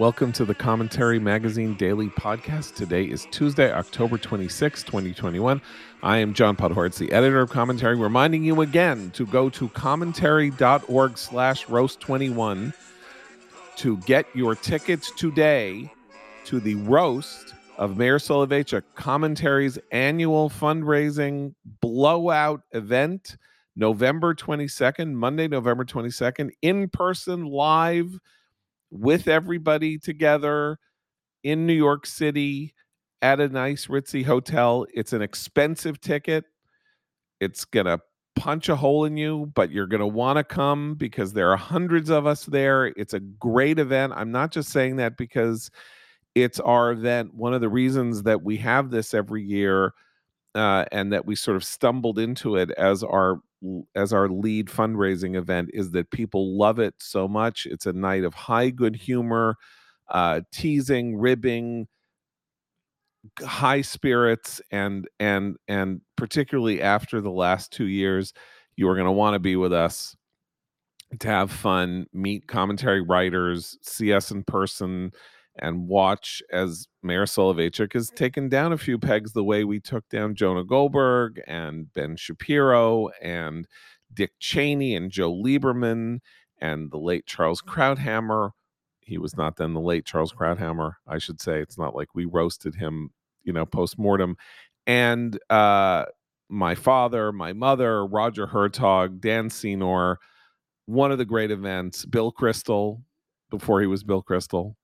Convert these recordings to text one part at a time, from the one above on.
Welcome to the Commentary Magazine Daily Podcast. Today is Tuesday, October 26, 2021. I am John Podhoretz, the editor of Commentary, reminding you again to go to commentary.org slash roast21 to get your tickets today to the roast of Meir Soloveichik Commentary's annual fundraising blowout event, November 22nd, Monday, November 22nd, in person, live with everybody together in New York City at a nice ritzy hotel. It's an expensive ticket. It's going to punch a hole in you, but you're going to want to come because there are hundreds of us there. It's a great event. I'm not just saying that because it's our event. One of the reasons that we have this every year uh, and that we sort of stumbled into it as our as our lead fundraising event is that people love it so much. It's a night of high good humor, uh, teasing, ribbing, high spirits, and and and particularly after the last two years, you are going to want to be with us to have fun, meet commentary writers, see us in person, and watch as Meir Soloveichik has taken down a few pegs the way we took down Jonah Goldberg and Ben Shapiro and Dick Cheney and Joe Lieberman and the late Charles Krauthammer. He was not then the late Charles Krauthammer, I should say. It's not like we roasted him, you know, post mortem. And uh, my father, my mother, Roger Hertog, Dan Senor, one of the great events, Bill Kristol, before he was Bill Kristol,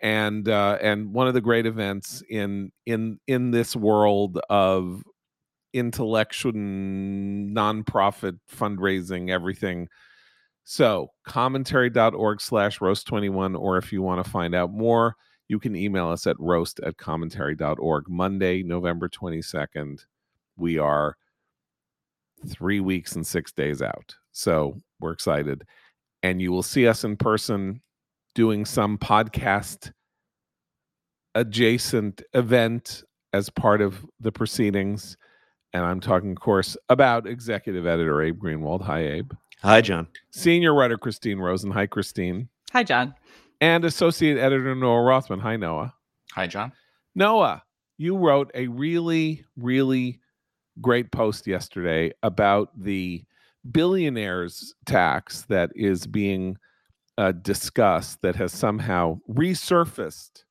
and uh, and one of the great events in in in this world of intellectual nonprofit fundraising everything. So commentary.org slash roast 21 or if you want to find out more you can email us at roast at commentary.org monday november 22nd we are three weeks and six days out. So we're excited. And you will see us in person doing some podcast adjacent event as part of the proceedings. And I'm talking, of course, about executive editor Abe Greenwald. Hi, Abe. Hi, John. Senior writer Christine Rosen. Hi, Christine. Hi, John. And associate editor Noah Rothman. Hi, Noah. Hi, John. Noah, you wrote a really, really great post yesterday about the billionaires tax that is being uh, discussed that has somehow resurfaced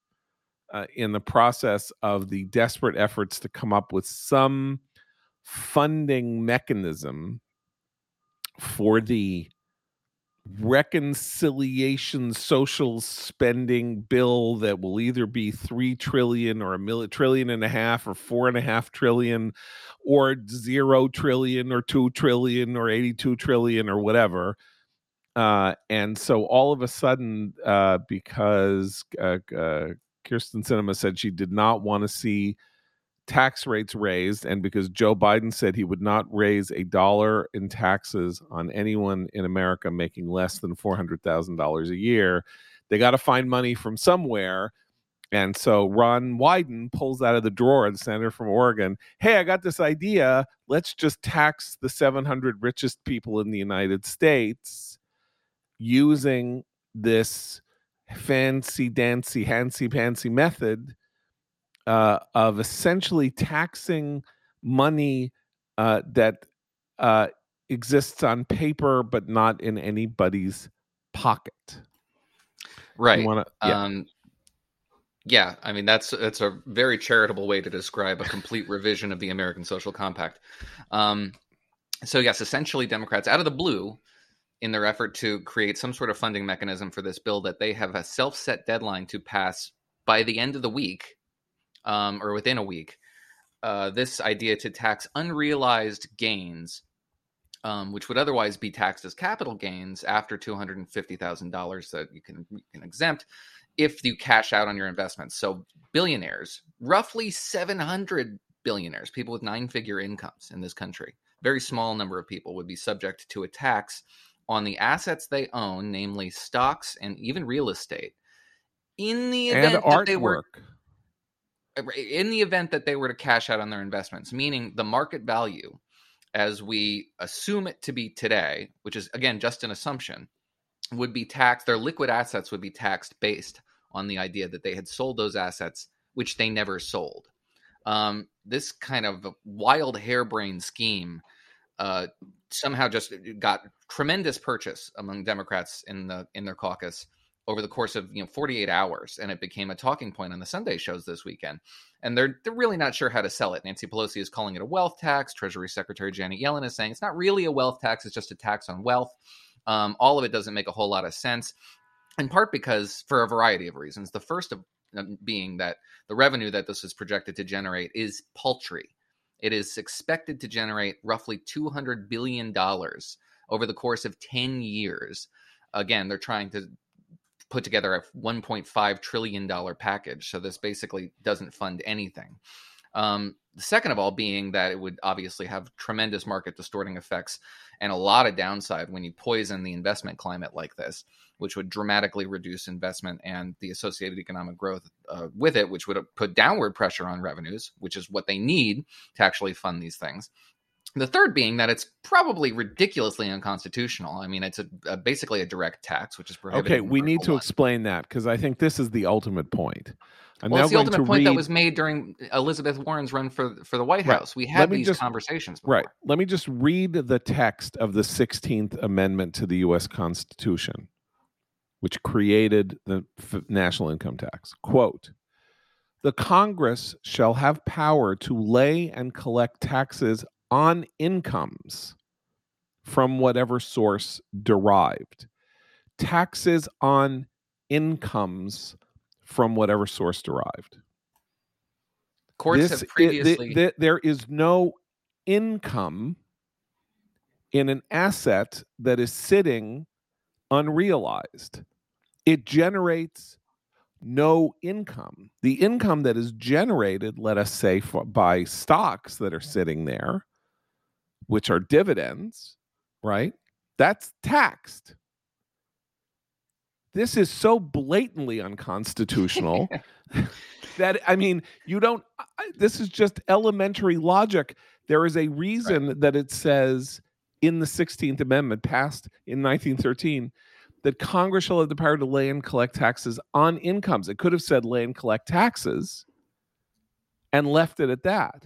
uh, in the process of the desperate efforts to come up with some funding mechanism for the reconciliation social spending bill that will either be three trillion or a mil- trillion and a half or four and a half trillion or zero trillion or two trillion or 82 trillion or whatever uh, and so all of a sudden, uh, because uh, uh Kyrsten Sinema said she did not want to see tax rates raised, and because Joe Biden said he would not raise a dollar in taxes on anyone in America making less than $400,000 a year, they got to find money from somewhere. And so Ron Wyden pulls out of the drawer, the senator from Oregon, hey, I got this idea. Let's just tax the 700 richest people in the United States using this fancy dancy hancy pancy method uh, of essentially taxing money uh, that uh, exists on paper but not in anybody's pocket. Right. Wanna, yeah. Um, yeah, I mean that's that's a very charitable way to describe a complete revision of the American Social Compact. Um, so yes, essentially Democrats out of the blue in their effort to create some sort of funding mechanism for this bill that they have a self-set deadline to pass by the end of the week um, or within a week uh, this idea to tax unrealized gains um, which would otherwise be taxed as capital gains after $250000 that you can, you can exempt if you cash out on your investments. So billionaires roughly 700 billionaires people with nine figure incomes in this country very small number of people would be subject to a tax on the assets they own, namely stocks and even real estate, in the event and that they were uh, in the event that they were to cash out on their investments, meaning the market value as we assume it to be today, which is again just an assumption, would be taxed, their liquid assets would be taxed based on the idea that they had sold those assets, which they never sold. Um, this kind of wild harebrained scheme uh, somehow just got tremendous purchase among Democrats in the in their caucus over the course of you know 48 hours, and it became a talking point on the Sunday shows this weekend. And they're they're really not sure how to sell it. Nancy Pelosi is calling it a wealth tax. Treasury Secretary Janet Yellen is saying it's not really a wealth tax; it's just a tax on wealth. Um, all of it doesn't make a whole lot of sense, in part because for a variety of reasons. The first of um, being that the revenue that this is projected to generate is paltry. It is expected to generate roughly $200 billion over the course of 10 years. Again, they're trying to put together a $1.5 trillion package. So this basically doesn't fund anything. Um, the second of all being that it would obviously have tremendous market distorting effects and a lot of downside when you poison the investment climate like this, which would dramatically reduce investment and the associated economic growth uh, with it, which would put downward pressure on revenues, which is what they need to actually fund these things. The third being that it's probably ridiculously unconstitutional. I mean, it's a, a basically a direct tax, which is prohibited. Okay, we need to explain that because I think this is the ultimate point. I'm well, it's the ultimate point read... that was made during Elizabeth Warren's run for for the White House. Right. We had these just, conversations. Before. Right. Let me just read the text of the 16th Amendment to the U.S. Constitution, which created the f- national income tax. Quote: The Congress shall have power to lay and collect taxes on incomes from whatever source derived. Taxes on incomes from whatever source derived. Courts this, have previously. It, there is no income in an asset that is sitting unrealized. It generates no income. The income that is generated, let us say, for, by stocks that are sitting there, which are dividends, right? That's taxed this is so blatantly unconstitutional that I mean, you don't. This is just elementary logic. There is a reason right. that it says in the 16th Amendment, passed in 1913, that Congress shall have the power to lay and collect taxes on incomes. It could have said lay and collect taxes and left it at that.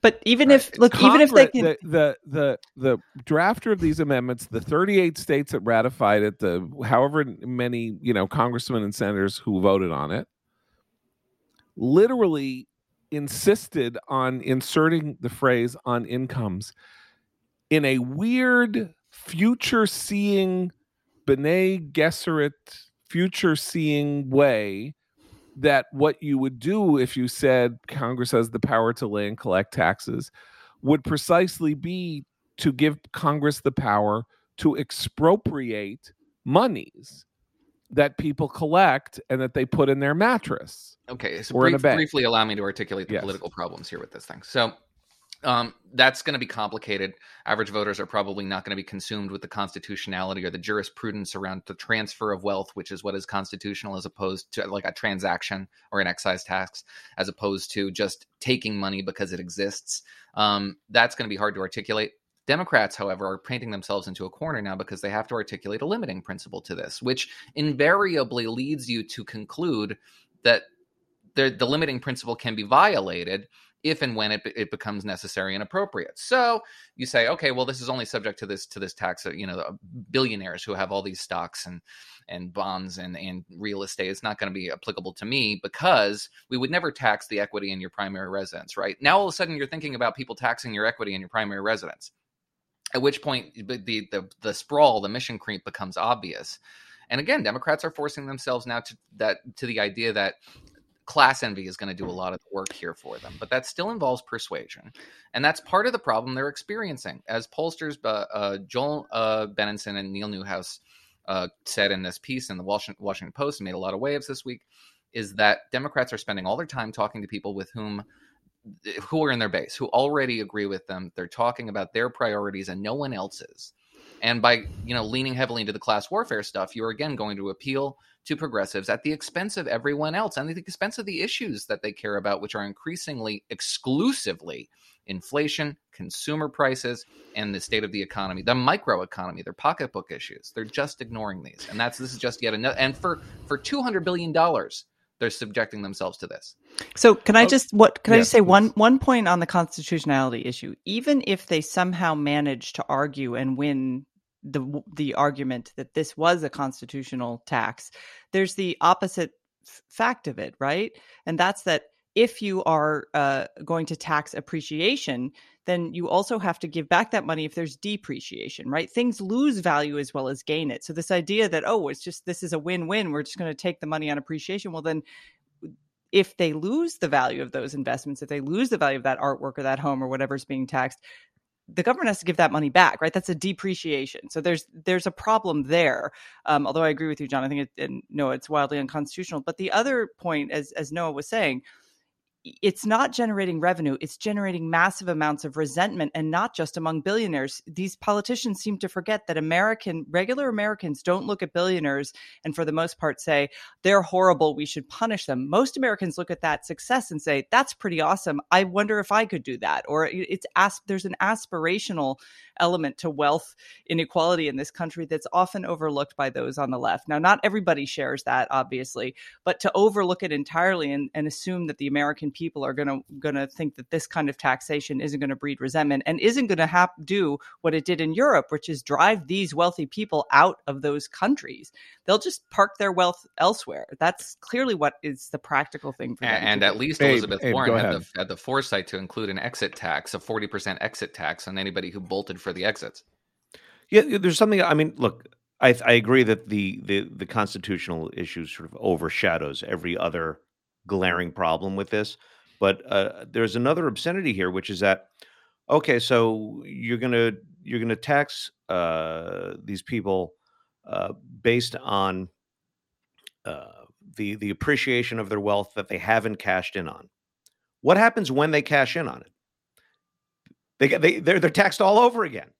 But even right. if look, Congress, even if they can, the, the the the drafter of these amendments, the 38 states that ratified it, the however many you know congressmen and senators who voted on it, literally insisted on inserting the phrase on incomes in a weird future seeing Bene Gesserit future seeing way that what you would do if you said Congress has the power to lay and collect taxes would precisely be to give Congress the power to expropriate monies that people collect and that they put in their mattress. Okay, so brief, briefly allow me to articulate the yes. political problems here with this thing. So um, that's going to be complicated. Average voters are probably not going to be consumed with the constitutionality or the jurisprudence around the transfer of wealth, which is what is constitutional, as opposed to like a transaction or an excise tax, as opposed to just taking money because it exists. Um, that's going to be hard to articulate. Democrats, however, are painting themselves into a corner now because they have to articulate a limiting principle to this, which invariably leads you to conclude that the, the limiting principle can be violated if and when it, it becomes necessary and appropriate. So you say, okay, well, this is only subject to this to this tax. Uh, you know, uh, billionaires who have all these stocks and and bonds and and real estate. It's not going to be applicable to me because we would never tax the equity in your primary residence, right? Now all of a sudden you're thinking about people taxing your equity in your primary residence. At which point the the the sprawl, the mission creep becomes obvious. And again, Democrats are forcing themselves now to that to the idea that class envy is going to do a lot of the work here for them, but that still involves persuasion, and that's part of the problem they're experiencing. As pollsters, uh, uh, Joel uh, Benenson and Neil Newhouse uh, said in this piece in the Washington, Washington Post, and made a lot of waves this week, is that Democrats are spending all their time talking to people with whom who are in their base, who already agree with them. They're talking about their priorities and no one else's. And by you know leaning heavily into the class warfare stuff, you're again going to appeal to progressives at the expense of everyone else and at the expense of the issues that they care about, which are increasingly exclusively inflation, consumer prices, and the state of the economy, the microeconomy, their pocketbook issues. They're just ignoring these, and that's this is just yet another. And for for two hundred billion dollars, they're subjecting themselves to this. So can I oh, just what can yes, I just say one one point on the constitutionality issue? Even if they somehow manage to argue and win the the argument that this was a constitutional tax, there's the opposite f- fact of it, right? And that's that if you are uh, going to tax appreciation, then you also have to give back that money if there's depreciation, right? Things lose value as well as gain it. So this idea that oh, it's just this is a win-win, we're just going to take the money on appreciation, well then if they lose the value of those investments, if they lose the value of that artwork or that home or whatever's being taxed, the government has to give that money back, right? That's a depreciation. So there's there's a problem there. Um, although I agree with you, John. I think it, and no, it's wildly unconstitutional. But the other point, as as Noah was saying, it's not generating revenue it's generating massive amounts of resentment and not just among billionaires. These politicians seem to forget that american regular americans don't look at billionaires and for the most part say they're horrible we should punish them. Most americans look at that success and say that's pretty awesome i wonder if i could do that. Or it's as there's an aspirational element to wealth inequality in this country that's often overlooked by those on the left. Now not everybody shares that obviously but to overlook it entirely and, and assume that the american people are going to going to think that this kind of taxation isn't going to breed resentment and isn't going to have do what it did in Europe, which is drive these wealthy people out of those countries. They'll just park their wealth elsewhere. That's clearly what is the practical thing for them. And, and at least Elizabeth Abe, Warren Abe, had, the, had the foresight to include an exit tax, a forty percent exit tax on anybody who bolted for the exits. Yeah, there's something. I mean, look, I, I agree that the, the the constitutional issue sort of overshadows every other glaring problem with this. But uh, there's another obscenity here, which is that okay, so you're gonna you're gonna tax uh, these people uh, based on uh, the the appreciation of their wealth that they haven't cashed in on. What happens when they cash in on it? They get they they're, they're taxed all over again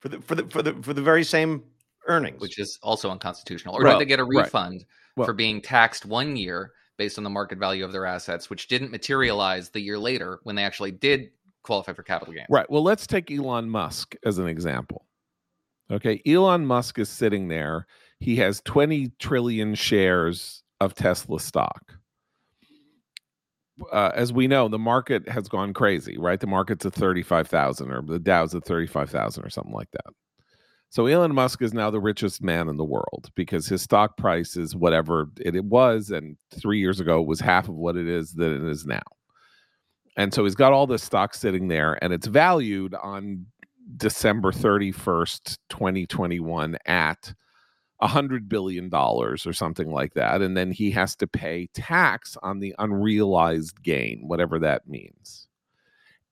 for the for the for the for the very same earnings, which is also unconstitutional. Or right. do they get a refund right. well, for being taxed one year based on the market value of their assets, which didn't materialize the year later when they actually did qualify for capital gains. Right. Well, let's take Elon Musk as an example. Okay. Elon Musk is sitting there. He has 20 trillion shares of Tesla stock. Uh, as we know, the market has gone crazy, right? The market's at 35,000 or the Dow's at 35,000 or something like that. So Elon Musk is now the richest man in the world because his stock price is whatever it, was, and three years ago was half of what it is that it is now. And so he's got all this stock sitting there, and it's valued on December 31st, 2021 at a hundred billion dollars or something like that. And then he has to pay tax on the unrealized gain, whatever that means.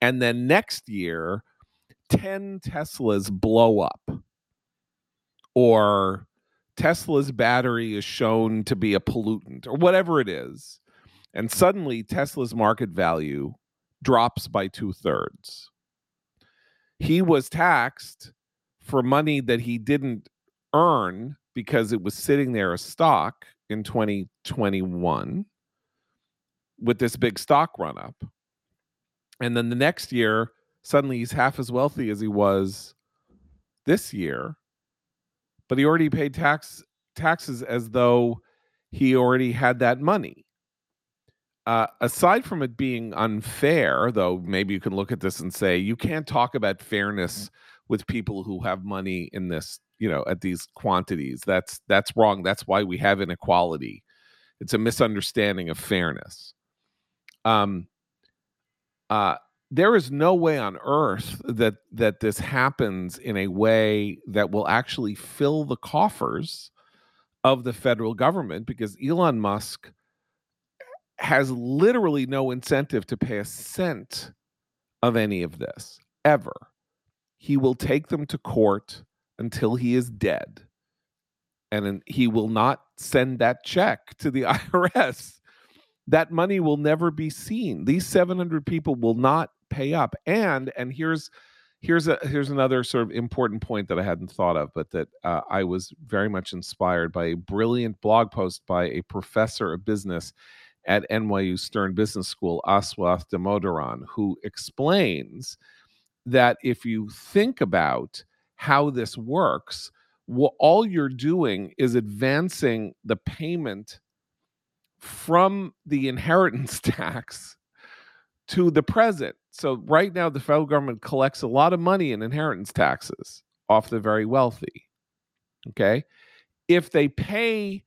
And then next year, 10 Teslas blow up or Tesla's battery is shown to be a pollutant or whatever it is. And suddenly Tesla's market value drops by two thirds. He was taxed for money that he didn't earn because it was sitting there as stock in 2021 with this big stock run up. And then the next year, suddenly he's half as wealthy as he was this year but he already paid tax taxes as though he already had that money. Uh, aside from it being unfair, though, maybe you can look at this and say you can't talk about fairness with people who have money in this, you know, at these quantities. That's that's wrong. That's why we have inequality. It's a misunderstanding of fairness. Um, uh, there is no way on earth that that this happens in a way that will actually fill the coffers of the federal government because Elon Musk has literally no incentive to pay a cent of any of this ever. He will take them to court until he is dead. And he will not send that check to the IRS. That money will never be seen. These 700 people will not pay up and and here's here's a here's another sort of important point that i hadn't thought of but that uh, i was very much inspired by a brilliant blog post by a professor of business at NYU Stern Business School, Aswath Damodaran, who explains that if you think about how this works, well, all you're doing is advancing the payment from the inheritance tax to the present. So, right now, the federal government collects a lot of money in inheritance taxes off the very wealthy. Okay. If they pay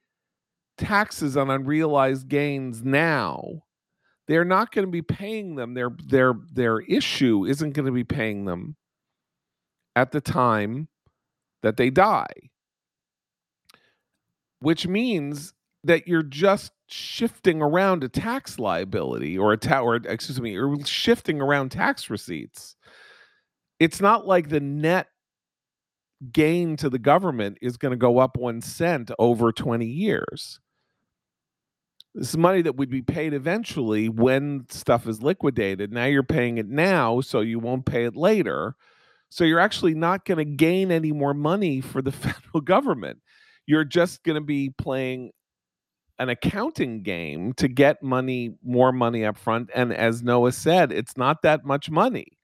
taxes on unrealized gains now, they're not going to be paying them. Their their their issue isn't going to be paying them at the time that they die. Which means that you're just shifting around a tax liability or a ta- or excuse me, or shifting around tax receipts. It's not like the net gain to the government is going to go up 1 cent over 20 years. This is money that would be paid eventually when stuff is liquidated. Now you're paying it now, so you won't pay it later. So you're actually not going to gain any more money for the federal government. You're just going to be playing an accounting game to get money, more money up front. And as Noah said, it's not that much money.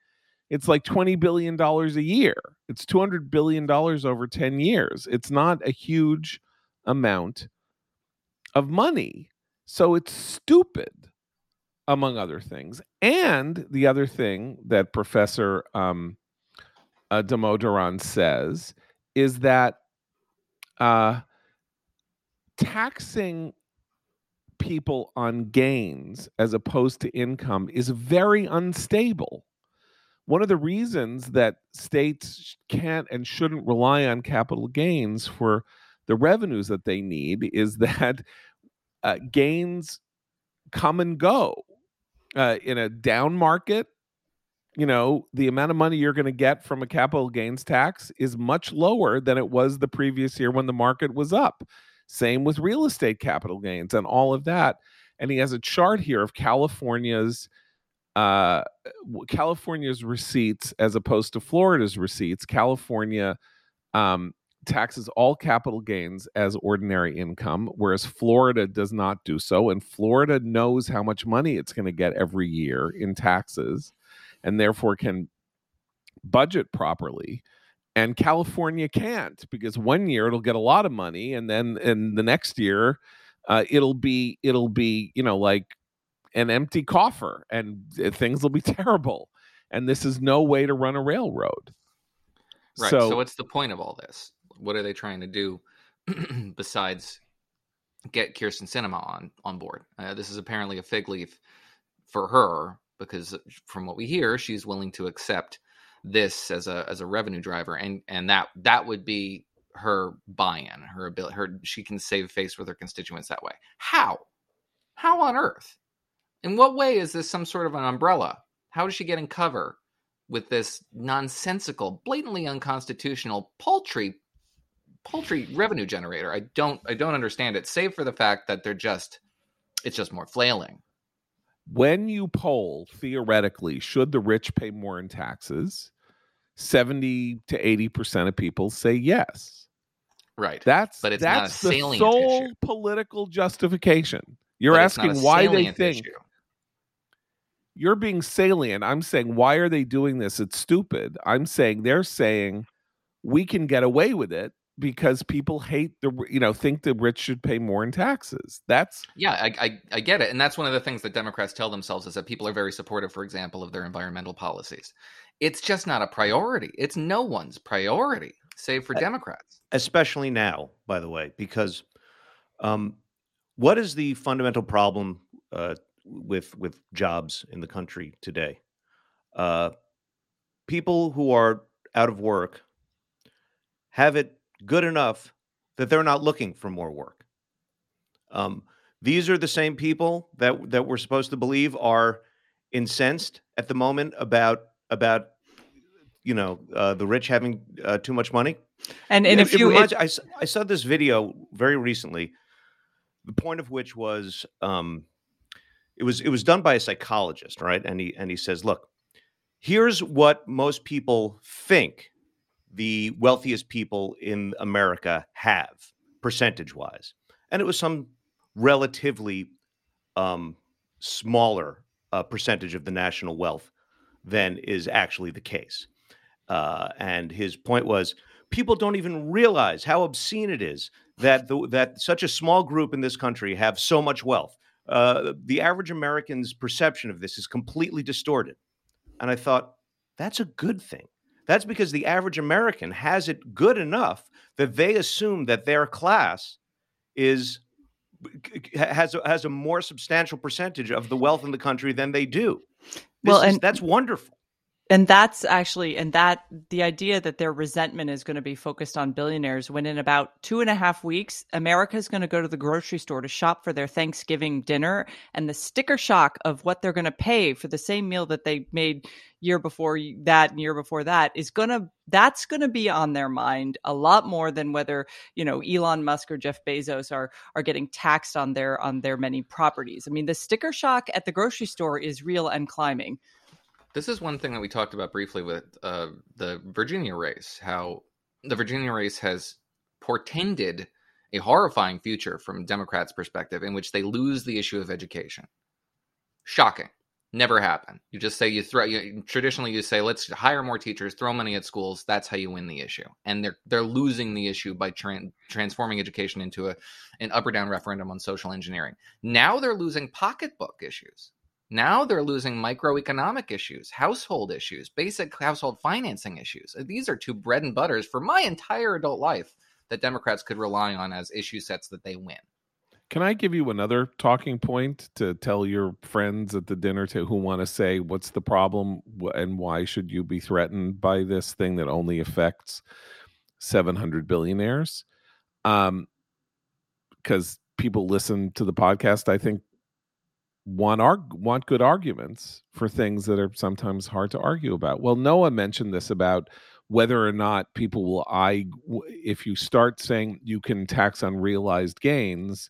It's like $20 billion a year. It's $200 billion over 10 years. It's not a huge amount of money. So it's stupid, among other things. And the other thing that Professor um, uh, Damodaran says is that uh, taxing people on gains as opposed to income is very unstable. One of the reasons that states can't and shouldn't rely on capital gains for the revenues that they need is that uh, gains come and go. Uh, in a down market, you know, the amount of money you're going to get from a capital gains tax is much lower than it was the previous year when the market was up. Same with real estate capital gains and all of that. And he has a chart here of California's uh, California's receipts as opposed to Florida's receipts. California um, taxes all capital gains as ordinary income, whereas Florida does not do so. And Florida knows how much money it's going to get every year in taxes and therefore can budget properly. And California can't because one year it'll get a lot of money, and then in the next year, uh, it'll be it'll be you know like an empty coffer, and things will be terrible. And this is no way to run a railroad. Right. So, so what's the point of all this? what are they trying to do besides get Kyrsten Sinema on on board? Uh, this is apparently a fig leaf for her because, from what we hear, she's willing to accept this as a as a revenue driver, and and that that would be her buy-in, her ability, her she can save face with her constituents that way. How? How on earth? In what way is this some sort of an umbrella? How does she get in cover with this nonsensical, blatantly unconstitutional, paltry paltry revenue generator. I don't I don't understand it, save for the fact that they're just it's just more flailing. When you poll, theoretically, should the rich pay more in taxes? 70 to 80% of people say yes. Right. That's but it's that's the sole issue. political justification. You're but asking why they think issue. you're being salient. I'm saying why are they doing this? It's stupid. I'm saying they're saying we can get away with it because people hate the you know think the rich should pay more in taxes that's yeah I, I, I get it and that's one of the things that democrats tell themselves is that people are very supportive for example of their environmental policies it's just not a priority it's no one's priority save for democrats especially now by the way because um, what is the fundamental problem uh, with with jobs in the country today uh, people who are out of work have it good enough that they're not looking for more work. Um, these are the same people that that we're supposed to believe are incensed at the moment about about you know uh, the rich having uh, too much money. And and if you, reminds, I, I saw this video very recently. The point of which was um, it was it was done by a psychologist, right? And he and he says, look, here's what most people think the wealthiest people in America have percentage wise. And it was some relatively um, smaller uh, percentage of the national wealth than is actually the case. Uh, and his point was people don't even realize how obscene it is that the, that such a small group in this country have so much wealth. Uh, the average American's perception of this is completely distorted. And I thought, that's a good thing. That's because the average American has it good enough that they assume that their class is has a, has a more substantial percentage of the wealth in the country than they do. This well, and is, that's wonderful and that's actually and that the idea that their resentment is going to be focused on billionaires when in about two and a half weeks america is going to go to the grocery store to shop for their thanksgiving dinner. And the sticker shock of what they're going to pay for the same meal that they made year before that and year before that is going to that's going to be on their mind a lot more than whether you know Elon Musk or Jeff Bezos are are getting taxed on their on their many properties. I mean the sticker shock at the grocery store is real and climbing this is one thing that we talked about briefly with uh, the Virginia race, how the Virginia race has portended a horrifying future from Democrats' perspective in which they lose the issue of education. Shocking. Never happen. You just say you throw. You, traditionally, you say let's hire more teachers, throw money at schools. That's how you win the issue, and they're they're losing the issue by tra- transforming education into a an up or down referendum on social engineering. Now they're losing pocketbook issues. Now they're losing microeconomic issues, household issues, basic household financing issues. Uh, these are two bread and butters for my entire adult life that Democrats could rely on as issue sets that they win. Can I give you another talking point to tell your friends at the dinner to who want to say what's the problem and why should you be threatened by this thing that only affects 700 billionaires? Um because people listen to the podcast I think want arg- want good arguments for things that are sometimes hard to argue about. Well, Noah mentioned this about whether or not people will I if you start saying you can tax unrealized gains,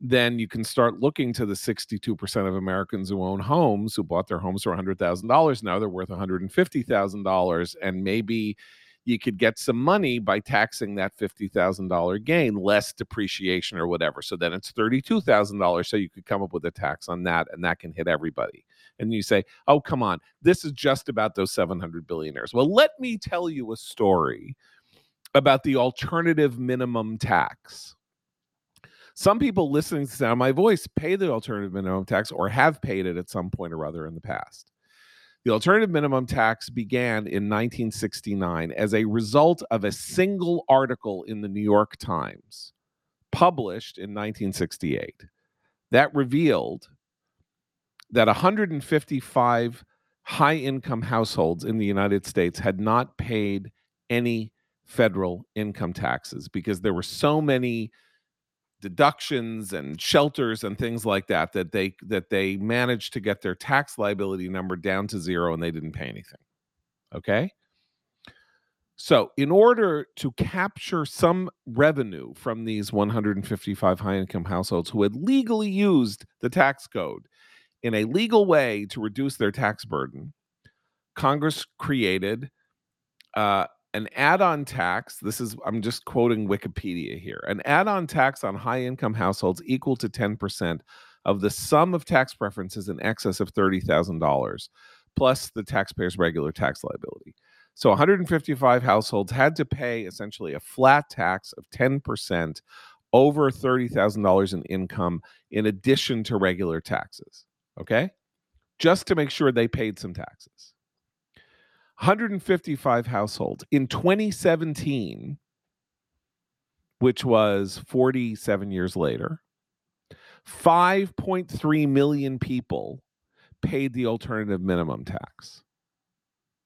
then you can start looking to the 62% of Americans who own homes who bought their homes for $100,000 now they're worth $150,000 and maybe you could get some money by taxing that $50,000 gain, less depreciation or whatever. So then it's $32,000. So you could come up with a tax on that, and that can hit everybody. And you say, oh, come on, this is just about those 700 billionaires. Well, let me tell you a story about the alternative minimum tax. Some people listening to sound my voice pay the alternative minimum tax or have paid it at some point or other in the past. The alternative minimum tax began in 1969 as a result of a single article in the New York Times published in 1968 that revealed that 155 high income households in the United States had not paid any federal income taxes because there were so many deductions and shelters and things like that that they that they managed to get their tax liability number down to zero and they didn't pay anything okay? So in order to capture some revenue from these 155 high income households who had legally used the tax code in a legal way to reduce their tax burden congress created uh, an add-on tax this is i'm just quoting wikipedia here an add-on tax on high income households equal to 10% of the sum of tax preferences in excess of $30000 plus the taxpayer's regular tax liability. So 155 households had to pay essentially a flat tax of 10% over $30,000 in income in addition to regular taxes okay? Just to make sure they paid some taxes 155 households in 2017, which was 47 years later, 5.3 million people paid the alternative minimum tax.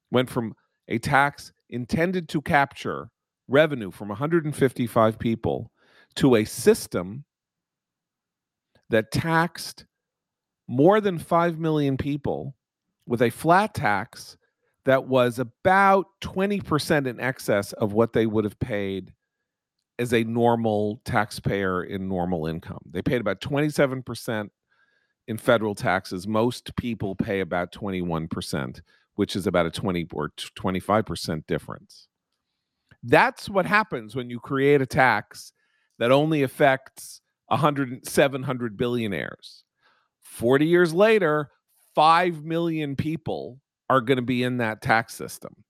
Went from a tax intended to capture revenue from 155 people to a system that taxed more than 5 million people with a flat tax that was about 20% in excess of what they would have paid as a normal taxpayer in normal income. They paid about 27% in federal taxes. Most people pay about 21%, which is about a 20 or 25% difference. That's what happens when you create a tax that only affects 100 700 billionaires. 40 years later, 5 million people are going to be in that tax system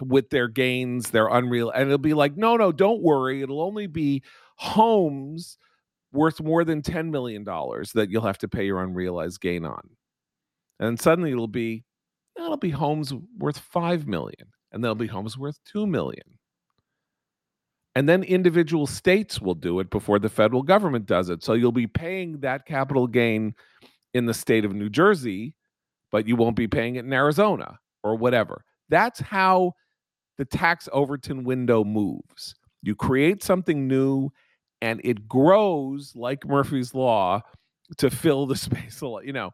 with their gains, their unreal. And it'll be like, no, no, don't worry. It'll only be homes worth more than $10 million that you'll have to pay your unrealized gain on. And suddenly it'll be, it'll be homes worth 5 million. And there'll be homes worth 2 million. And then individual states will do it before the federal government does it. So you'll be paying that capital gain in the state of New Jersey, but you won't be paying it in Arizona or whatever. That's how the tax Overton window moves. You create something new and it grows like Murphy's Law to fill the space, you know.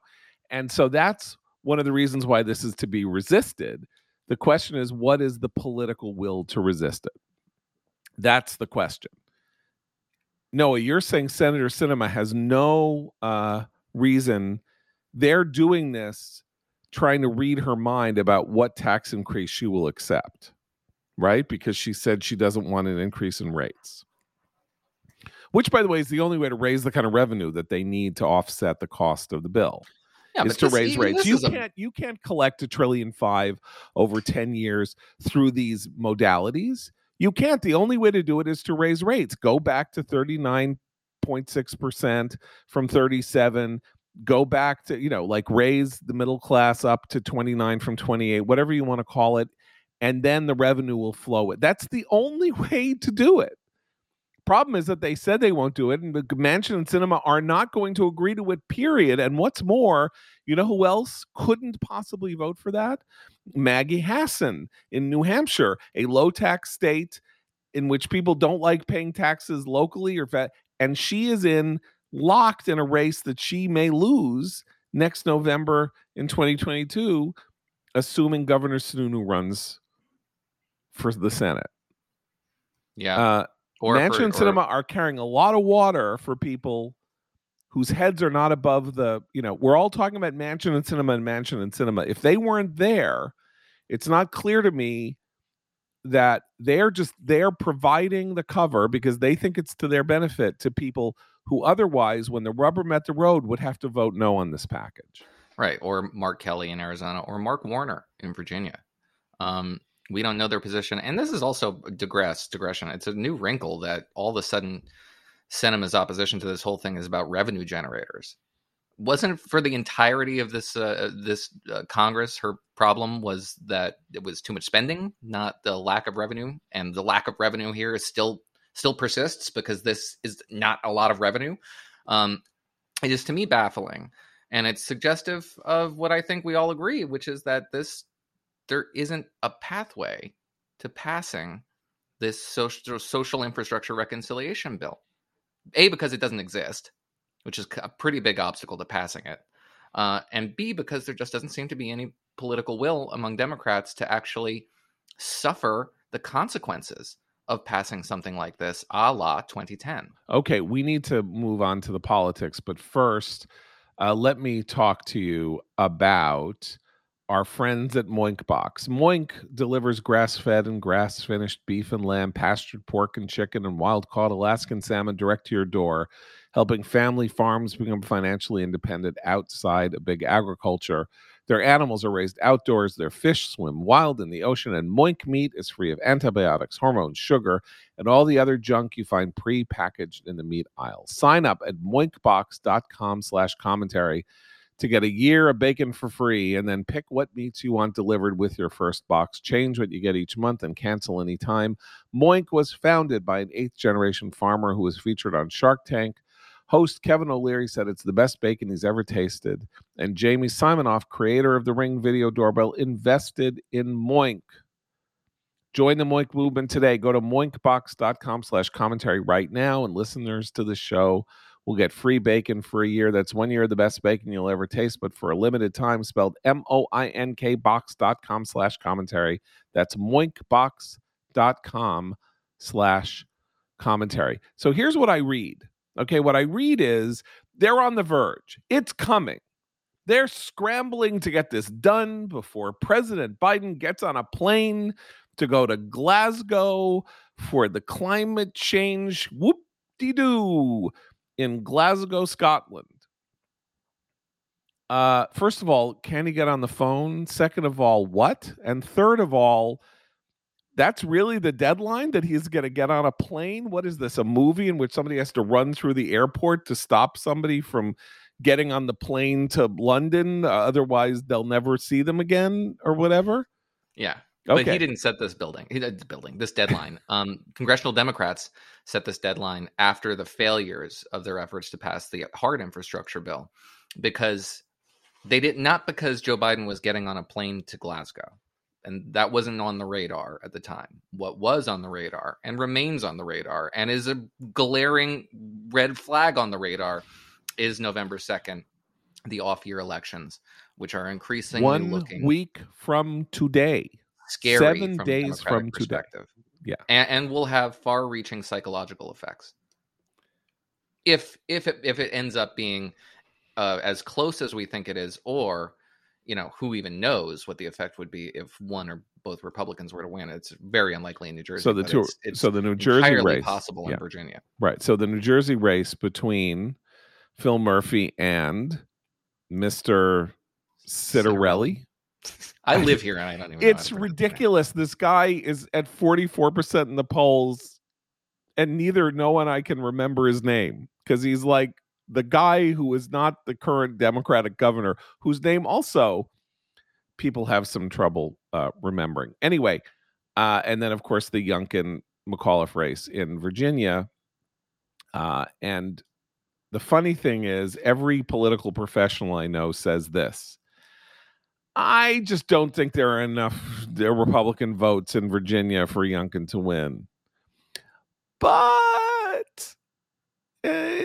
And so that's one of the reasons why this is to be resisted. The question is, what is the political will to resist it? That's the question. Noah, you're saying Senator Sinema has no uh, reason. They're doing this trying to read her mind about what tax increase she will accept right? Because she said she doesn't want an increase in rates. Which, by the way, is the only way to raise the kind of revenue that they need to offset the cost of the bill. Yeah, is to this, raise rates. You can't you can't collect a trillion five over 10 years through these modalities. You can't. The only way to do it is to raise rates. Go back to 39.6% from 37 go back to you know like raise the middle class up to 29 from 28 whatever you want to call it and then the revenue will flow it. That's the only way to do it. Problem is that they said they won't do it, and the Manchin and Sinema are not going to agree to it, period. And what's more, you know who else couldn't possibly vote for that? Maggie Hassan in New Hampshire, a low tax state in which people don't like paying taxes locally or fa- and she is in locked in a race that she may lose next November in 2022 assuming Governor Sununu runs for the Senate. Yeah. Uh, or Manchin and Sinema are carrying a lot of water for people whose heads are not above the, you know, we're all talking about Manchin and Sinema and Manchin and Sinema. If they weren't there, it's not clear to me that they're just they're providing the cover because they think it's to their benefit to people who otherwise when the rubber met the road would have to vote no on this package right or mark kelly in arizona or mark warner in virginia um, we don't know their position. And this is also digress, digression. It's a new wrinkle that all of a sudden Sinema's opposition to this whole thing is about revenue generators. Wasn't for the entirety of this uh, this uh, Congress. Her problem was that it was too much spending, not the lack of revenue. And the lack of revenue here is still still persists because this is not a lot of revenue. Um, it is to me baffling, and it's suggestive of what I think we all agree, which is that this there isn't a pathway to passing this social social infrastructure reconciliation bill. A because it doesn't exist, which is a pretty big obstacle to passing it, uh, and B because there just doesn't seem to be any political will among Democrats to actually suffer the consequences of passing something like this, a la 2010. Okay, we need to move on to the politics, but first, uh, let me talk to you about our friends at Moink Box. Moink delivers grass fed and grass finished beef and lamb, pastured pork and chicken, and wild caught Alaskan salmon direct to your door, helping family farms become financially independent outside of big agriculture. Their animals are raised outdoors, their fish swim wild in the ocean, and Moink meat is free of antibiotics, hormones, sugar, and all the other junk you find pre-packaged in the meat aisle. Sign up at moinkbox.com slash commentary to get a year of bacon for free and then pick what meats you want delivered with your first box. Change what you get each month and cancel anytime. Moink was founded by an eighth generation farmer who was featured on Shark Tank. Host Kevin O'Leary said it's the best bacon he's ever tasted. And Jamie Siminoff, creator of the Ring video doorbell, invested in Moink. Join the Moink movement today. Go to moinkbox.com slash commentary right now, and listeners to the show will get free bacon for a year. That's one year of the best bacon you'll ever taste, but for a limited time, spelled M-O-I-N-K box.com slash commentary. That's moinkbox.com slash commentary. So here's what I read. Okay, what I read is they're on the verge. It's coming. They're scrambling to get this done before President Biden gets on a plane to go to Glasgow for the climate change whoop de doo in Glasgow, Scotland. uh, first of all, can he get on the phone? Second of all, what? And third of all, that's really the deadline that he's going to get on a plane. What is this? A movie in which somebody has to run through the airport to stop somebody from getting on the plane to London? Uh, otherwise, they'll never see them again or whatever. Yeah. Okay. But he didn't set this building. He did building this deadline. um, congressional Democrats set this deadline after the failures of their efforts to pass the hard infrastructure bill, because they did not because Joe Biden was getting on a plane to Glasgow, and that wasn't on the radar at the time. What was on the radar and remains on the radar and is a glaring red flag on the radar is November second, the off-year elections, which are increasingly one looking week from today scary seven from days from perspective. Today. Yeah, and, and will have far-reaching psychological effects. If if it, if it ends up being uh, as close as we think it is, or you know, who even knows what the effect would be if one or both Republicans were to win? It's very unlikely in New Jersey. So the two, it's, it's so the New Jersey race possible yeah. in Virginia, right? So the New Jersey race between Phil Murphy and Mister Ciattarelli. I live here and I don't even. Know. It's ridiculous. This guy is at forty four percent in the polls, and neither no one I can remember his name because he's like the guy who is not the current Democratic governor, whose name also people have some trouble uh, remembering. Anyway, uh, and then of course the Youngkin McAuliffe race in Virginia, uh, and the funny thing is, every political professional I know says this. I just don't think there are enough Republican votes in Virginia for Youngkin to win. But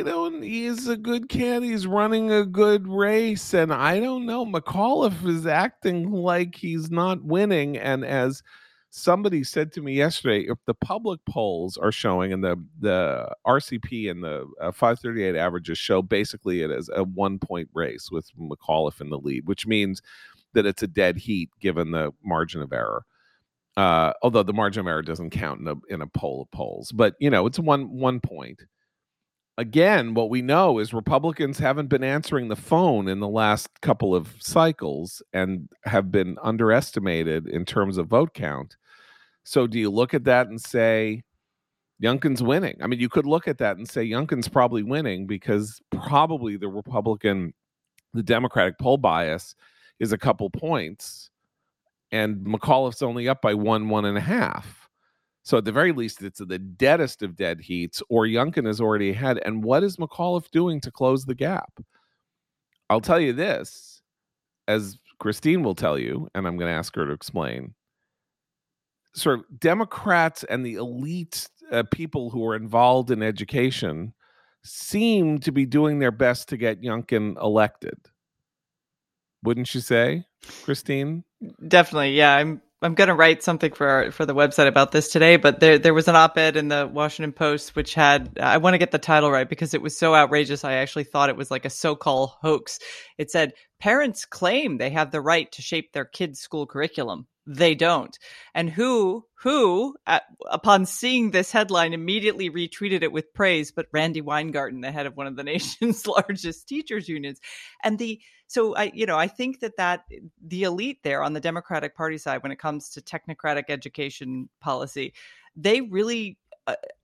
know, he's a good kid. He's running a good race, and I don't know. McAuliffe is acting like he's not winning, and as somebody said to me yesterday, if the public polls are showing, and the the RCP and the uh, 538 averages show basically it as a one point race with McAuliffe in the lead, which means that it's a dead heat given the margin of error. Uh, although the margin of error doesn't count in a in a poll of polls, but you know it's one one point. Again, what we know is Republicans haven't been answering the phone in the last couple of cycles and have been underestimated in terms of vote count. So, do you look at that and say Youngkin's winning? I mean, you could look at that and say Youngkin's probably winning because probably the Republican, the Democratic poll bias is a couple points, and McAuliffe's only up by one, one and a half. So at the very least, it's the deadest of dead heats, or Youngkin is already ahead. And what is McAuliffe doing to close the gap? I'll tell you this, as Christine will tell you, and I'm going to ask her to explain. Sort of Democrats and the elite uh, people who are involved in education seem to be doing their best to get Youngkin elected wouldn't you say, Christine? Definitely, yeah. I'm I'm going to write something for our, for the website about this today, but there there was an op-ed in the Washington Post which had I want to get the title right because it was so outrageous. I actually thought it was like a so-called hoax. It said parents claim they have the right to shape their kids' school curriculum. They don't. And who who at, upon seeing this headline immediately retweeted it with praise, but Randi Weingarten, the head of one of the nation's largest teachers unions, and the so I, you know, I think that that the elite there on the Democratic Party side, when it comes to technocratic education policy, they really uh,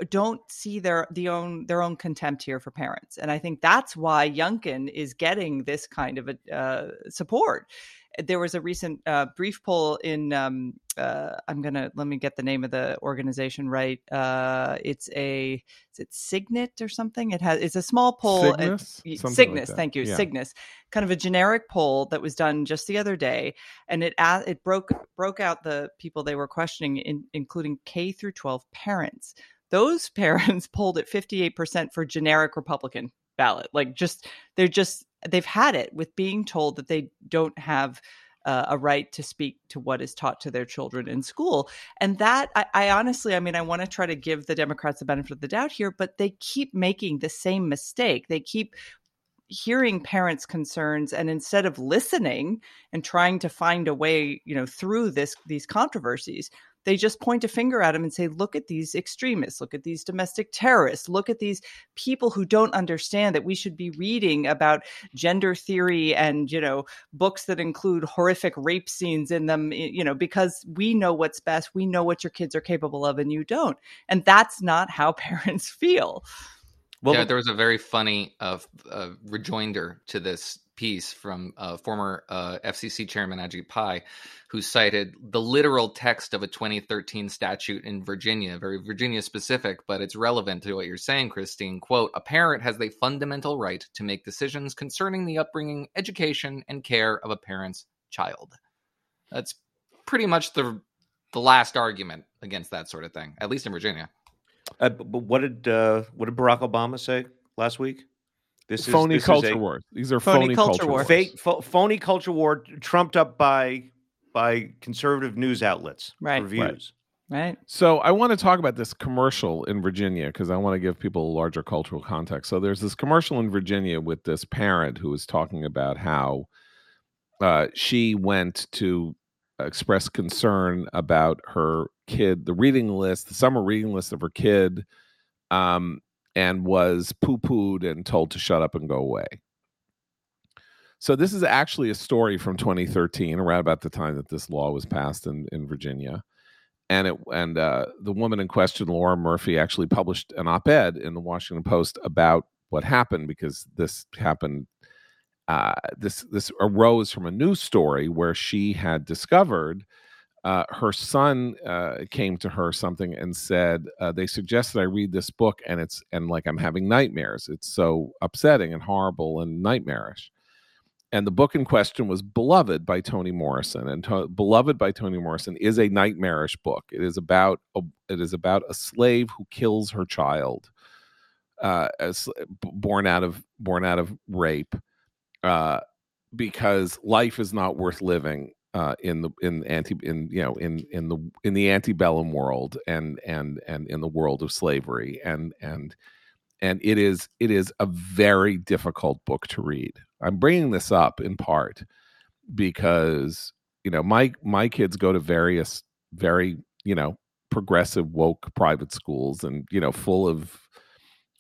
don't see their the own their own contempt here for parents, and I think that's why Youngkin is getting this kind of a, uh, support. There was a recent uh, brief poll in um, uh, i'm gonna let me get the name of the organization right uh, it's a is it signet or something? It has it's a small poll Cygnal, Cygnal like thank you yeah. Cygnal. Kind of a generic poll that was done just the other day and it it broke broke out the people they were questioning in, including k through 12 parents those parents polled at 58% for generic republican ballot like just they're just they've had it with being told that they don't have uh, a right to speak to what is taught to their children in school. And that, I, I honestly, I mean, I want to try to give the Democrats the benefit of the doubt here, but they keep making the same mistake. They keep hearing parents concerns and instead of listening and trying to find a way you know through this these controversies they just point a finger at him and say, look at these extremists, look at these domestic terrorists, look at these people who don't understand that we should be reading about gender theory and, you know, books that include horrific rape scenes in them, you know, because we know what's best. We know what your kids are capable of and you don't. And that's not how parents feel. Well, yeah, there was a very funny uh, uh, rejoinder to this piece from uh, former uh, FCC Chairman Ajit Pai, who cited the literal text of a 2013 statute in Virginia, very Virginia specific, but it's relevant to what you're saying, Christine. Quote: A parent has the fundamental right to make decisions concerning the upbringing, education, and care of a parent's child. That's pretty much the the last argument against that sort of thing, at least in Virginia. Uh, but what did uh, what did Barack Obama say last week? This is phony this culture is a, wars. These are phony, phony culture, culture wars. Fake, phony culture war trumped up by by conservative news outlets right. reviews. Right. right. So I want to talk about this commercial in Virginia because I want to give people a larger cultural context. So there's this commercial in Virginia with this parent who is talking about how uh, she went to express concern about her kid, the reading list, the summer reading list of her kid, um, and was poo pooed and told to shut up and go away. So this is actually a story from 2013, around about the time that this law was passed in, in Virginia. And it and uh, the woman in question, Laura Murphy, actually published an op-ed in the Washington Post about what happened because this happened uh, this this arose from a news story where she had discovered uh, her son uh, came to her something and said uh, they suggested I read this book and it's and like I'm having nightmares. It's so upsetting and horrible and nightmarish. And the book in question was Beloved by Toni Morrison. And to- Beloved by Toni Morrison is a nightmarish book. It is about a, it is about a slave who kills her child, uh, as born out of born out of rape uh, because life is not worth living uh, in the in anti in you know in in the in the antebellum world and and and in the world of slavery and and and it is it is a very difficult book to read. I'm bringing this up in part because you know my my kids go to various very you know progressive woke private schools and you know full of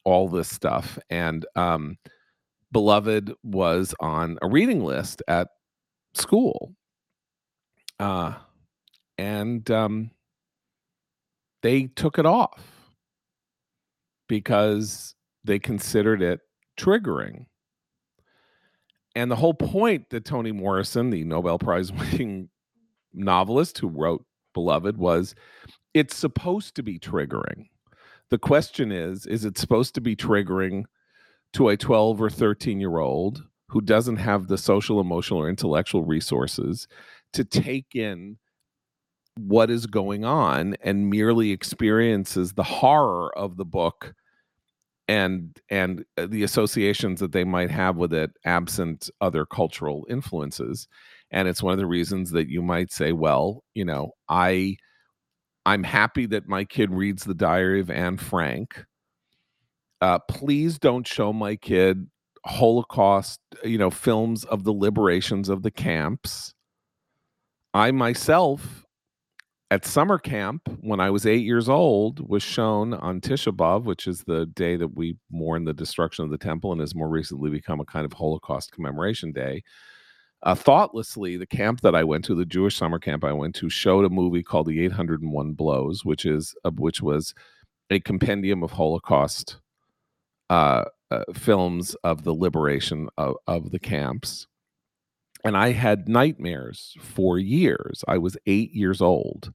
all this stuff and um Beloved was on a reading list at school. Uh, and um, they took it off because they considered it triggering. And the whole point that Toni Morrison, the Nobel Prize winning novelist who wrote Beloved, was it's supposed to be triggering. The question is, is it supposed to be triggering to a 12 or 13 year old who doesn't have the social, emotional, or intellectual resources to take in what is going on and merely experiences the horror of the book and and uh, the associations that they might have with it absent other cultural influences. And it's one of the reasons that you might say well you know i i'm happy that my kid reads the diary of anne frank uh, please don't show my kid Holocaust, you know, films of the liberations of the camps. I myself, at summer camp, when I was eight years old, was shown on Tisha B'Av, which is the day that we mourn the destruction of the temple and has more recently become a kind of Holocaust commemoration day. Uh, thoughtlessly, the camp that I went to, the Jewish summer camp I went to, showed a movie called The 801 Blows, which is uh, which was a compendium of Holocaust uh, uh, films of the liberation of, of the camps. And I had nightmares for years. I was eight years old.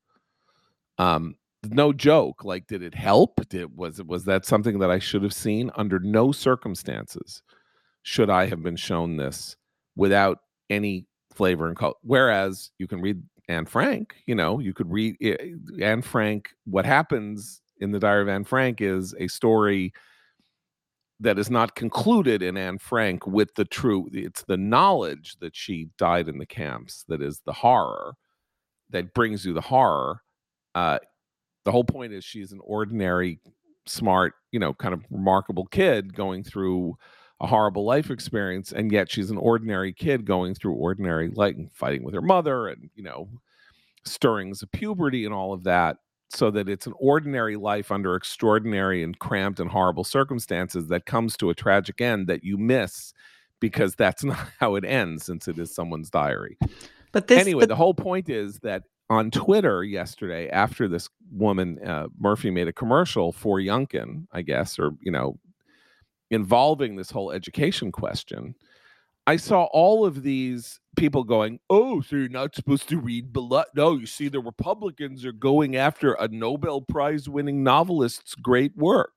Um, no joke. Like, did it help? Did was was that something that I should have seen? Under no circumstances should I have been shown this without any flavor and color. Whereas you can read Anne Frank, you know, you could read eh, Anne Frank. What happens in the Diary of Anne Frank is a story that is not concluded in Anne Frank with the true it's the knowledge that she died in the camps that is the horror that brings you the horror uh the whole point is she's an ordinary smart you know kind of remarkable kid going through a horrible life experience and yet she's an ordinary kid going through ordinary like fighting with her mother and you know stirrings of puberty and all of that so that it's an ordinary life under extraordinary and cramped and horrible circumstances that comes to a tragic end that you miss because that's not how it ends since it is someone's diary. But this, anyway, but... the whole point is that on Twitter yesterday, after this woman uh, Murphy made a commercial for Youngkin, I guess, or you know, involving this whole education question, I saw all of these people going, "Oh, so you're not supposed to read Below?" No, you see, the Republicans are going after a Nobel Prize winning novelist's great work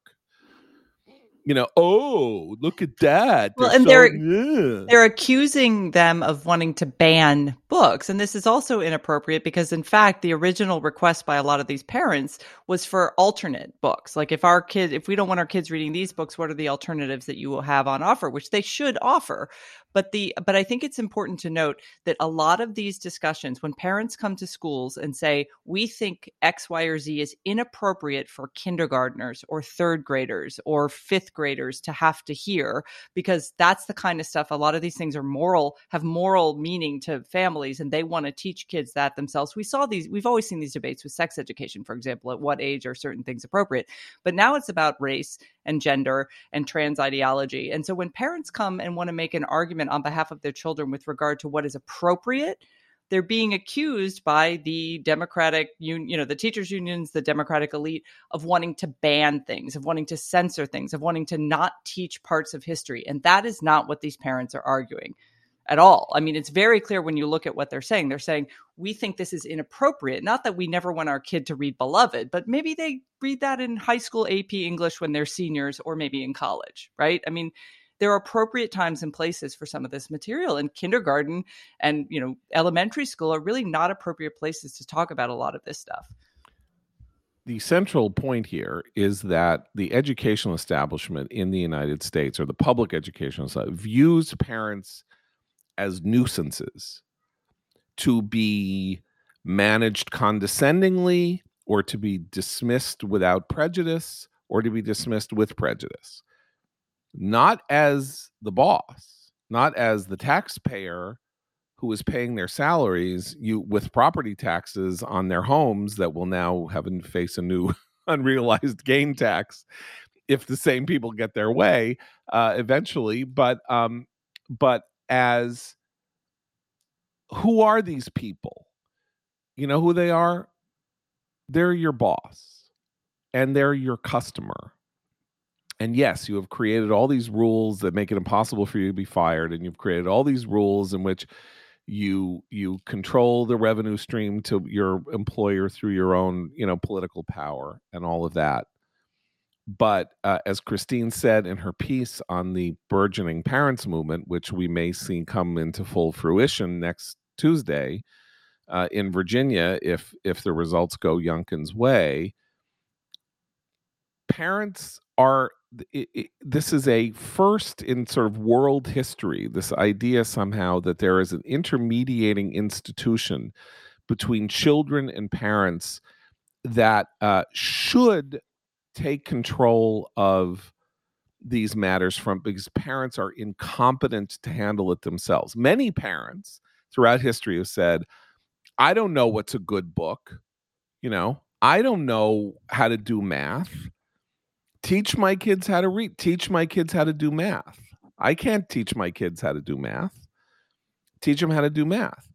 you know, oh, look at that. Well, they're and so, they're yeah. they're accusing them of wanting to ban books, and this is also inappropriate because, in fact, the original request by a lot of these parents was for alternate books. Like, if our kid, if we don't want our kids reading these books, what are the alternatives that you will have on offer? Which they should offer. But the but I think it's important to note that a lot of these discussions, when parents come to schools and say, we think X, Y, or Z is inappropriate for kindergartners or third graders or fifth graders to have to hear, because that's the kind of stuff a lot of these things are moral, have moral meaning to families, and they want to teach kids that themselves. We saw these, we've always seen these debates with sex education, for example, at what age are certain things appropriate. But now it's about race and gender and trans ideology. And so when parents come and want to make an argument on behalf of their children with regard to what is appropriate they're being accused by the democratic you know the teachers unions the democratic elite of wanting to ban things of wanting to censor things of wanting to not teach parts of history and that is not what these parents are arguing at all. I mean it's very clear when you look at what they're saying. They're saying we think this is inappropriate. Not that we never want our kid to read beloved but maybe they read that in high school ap english when they're seniors or maybe in college right? I mean there are appropriate times and places for some of this material and kindergarten and you know elementary school are really not appropriate places to talk about a lot of this stuff. The central point here is that the educational establishment in the United States, or the public educational side, views parents as nuisances to be managed condescendingly or to be dismissed without prejudice or to be dismissed with prejudice. Not as the boss, not as the taxpayer who is paying their salaries you with property taxes on their homes that will now have to face a new unrealized gain tax if the same people get their way uh, eventually. But um but as who are these people? You know who they are? They're your boss and they're your customer. And yes, you have created all these rules that make it impossible for you to be fired, and you've created all these rules in which you you control the revenue stream to your employer through your own you know political power and all of that but uh, as christine said in her piece on the burgeoning parents movement which we may see come into full fruition next tuesday uh, in virginia if if the results go youngkin's way parents are it, it, this is a first in sort of world history this idea somehow that there is an intermediating institution between children and parents that uh, should take control of these matters from because parents are incompetent to handle it themselves. Many parents throughout history have said i don't know what's a good book you know? I don't know how to do math. Teach my kids how to read teach my kids how to do math. I can't teach my kids how to do math. Teach them how to do math.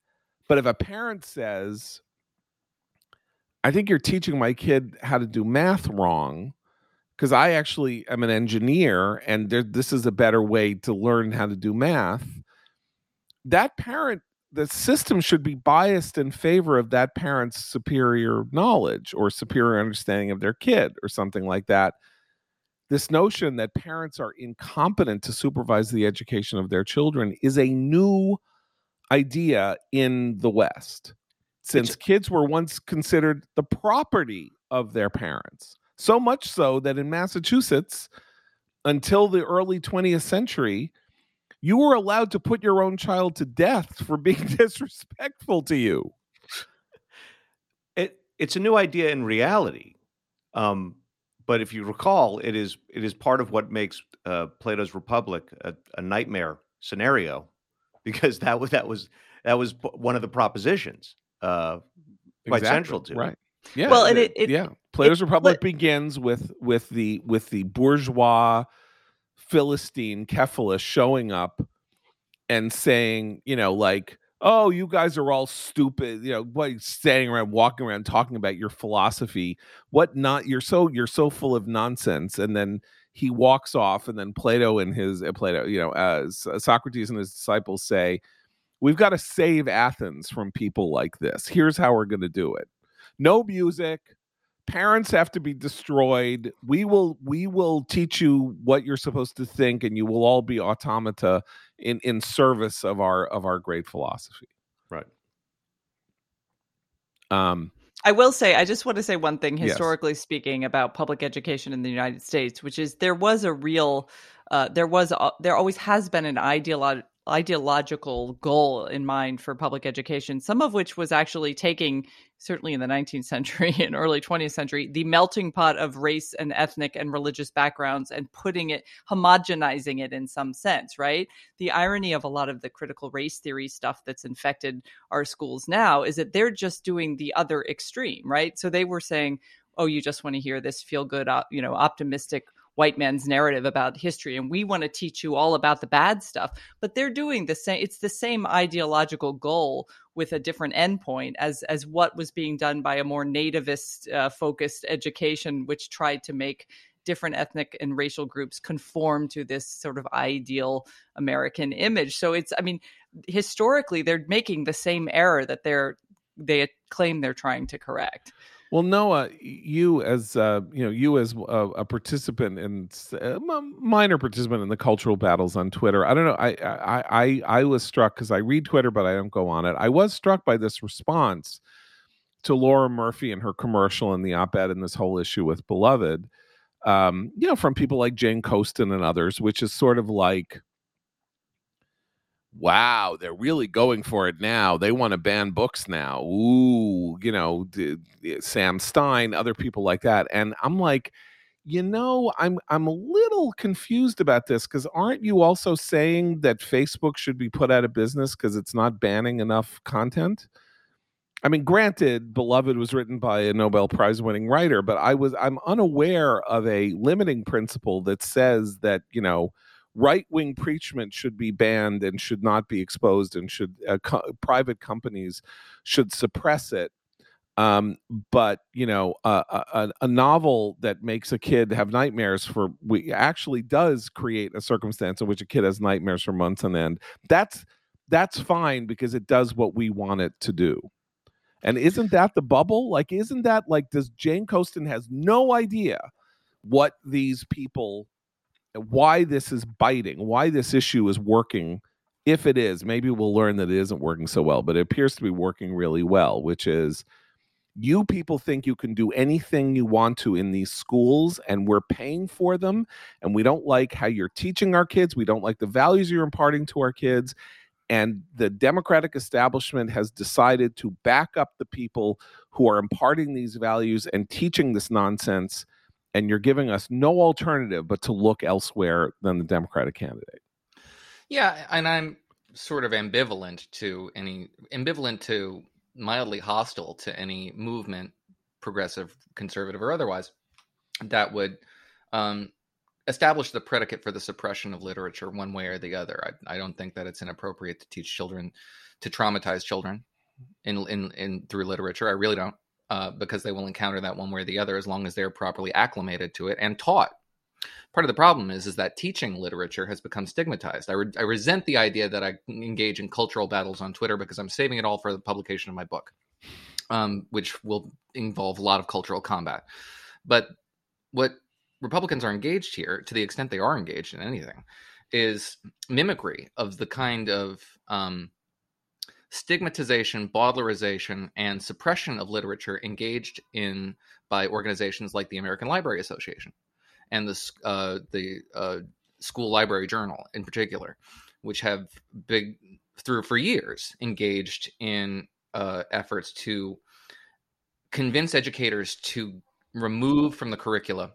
But if a parent says i think you're teaching my kid how to do math wrong because i actually am an engineer and there, this is a better way to learn how to do math. That parent the system should be biased in favor of that parent's superior knowledge or superior understanding of their kid or something like that. This notion that parents are incompetent to supervise the education of their children is a new idea in the West, since kids were once considered the property of their parents. So much so that in Massachusetts, until the early 20th century, you were allowed to put your own child to death for being disrespectful to you. It, it's a new idea in reality. Um, but if you recall, it is it is part of what makes uh, Plato's Republic a, a, nightmare scenario, because that was that was that was one of the propositions. Uh, quite exactly. central to right. Yeah. Well, and it, it yeah, Plato's it, Republic but, begins with with the with the bourgeois Philistine Cephalus showing up and saying, you know, like, oh, you guys are all stupid, you know, what standing around, walking around, talking about your philosophy. What not? You're so you're so full of nonsense, and then he walks off, and then Plato and his uh, Plato, you know, as uh, Socrates and his disciples say, we've got to save Athens from people like this. Here's how we're going to do it: no music, parents have to be destroyed. We will we will teach you what you're supposed to think and you will all be automata in in service of our of our great philosophy. Right. Um I will say, I just want to say one thing historically yes. speaking about public education in the United States, which is there was a real, uh, there was, a, there always has been an ideolo- ideological goal in mind for public education, some of which was actually taking, certainly in the 19th century and early 20th century, the melting pot of race and ethnic and religious backgrounds and putting it, homogenizing it in some sense, right? The irony of a lot of the critical race theory stuff that's infected our schools now is that they're just doing the other extreme, right? So they were saying, oh, you just want to hear this feel good, you know, optimistic white man's narrative about history and we want to teach you all about the bad stuff but they're doing the same it's the same ideological goal with a different endpoint as as what was being done by a more nativist uh, focused education which tried to make different ethnic and racial groups conform to this sort of ideal American image. So it's, I mean, historically, they're making the same error that they're they claim they're trying to correct. Well, Noah, you as uh, you know, you as a, a participant and a uh, minor participant in the cultural battles on Twitter. I don't know. I I I, I was struck because I read Twitter, but I don't go on it. I was struck by this response to Laura Murphy and her commercial and the op-ed and this whole issue with Beloved. Um, you know, from people like Jane Coaston and others, which is sort of like wow, they're really going for it now. They want to ban books now. Ooh, you know, Sam Stein, other people like that. And I'm like, you know, I'm I'm a little confused about this because aren't you also saying that Facebook should be put out of business because it's not banning enough content? I mean, granted, Beloved was written by a Nobel Prize winning writer, but I was I'm unaware of a limiting principle that says that, you know, right wing preachment should be banned and should not be exposed, and should uh, co- private companies should suppress it. Um, but you know, a, a, novel that makes a kid have nightmares for we actually does create a circumstance in which a kid has nightmares for months on end. That's that's fine because it does what we want it to do. And isn't that the bubble? Like, isn't that like does Jane Coaston has no idea what these people why this is biting, why this issue is working. If it is, maybe we'll learn that it isn't working so well, but it appears to be working really well, which is you people think you can do anything you want to in these schools and we're paying for them and we don't like how you're teaching our kids we don't like the values you're imparting to our kids and the democratic establishment has decided to back up the people who are imparting these values and teaching this nonsense and you're giving us no alternative but to look elsewhere than the Democratic candidate. Yeah, and I'm sort of ambivalent to any ambivalent to mildly hostile to any movement, progressive, conservative, or otherwise, that would um, establish the predicate for the suppression of literature one way or the other. I, I don't think that it's inappropriate to teach children to traumatize children in in in through literature. I really don't uh, because they will encounter that one way or the other as long as they're properly acclimated to it and taught. Part of the problem is is that teaching literature has become stigmatized. I, re- I resent the idea that I engage in cultural battles on Twitter because I'm saving it all for the publication of my book, um, which will involve a lot of cultural combat. But what Republicans are engaged here, to the extent they are engaged in anything, is mimicry of the kind of um, stigmatization, bowdlerization, and suppression of literature engaged in by organizations like the American Library Association and the uh, the uh, School Library Journal in particular, which have big through for years engaged in uh, efforts to convince educators to remove from the curricula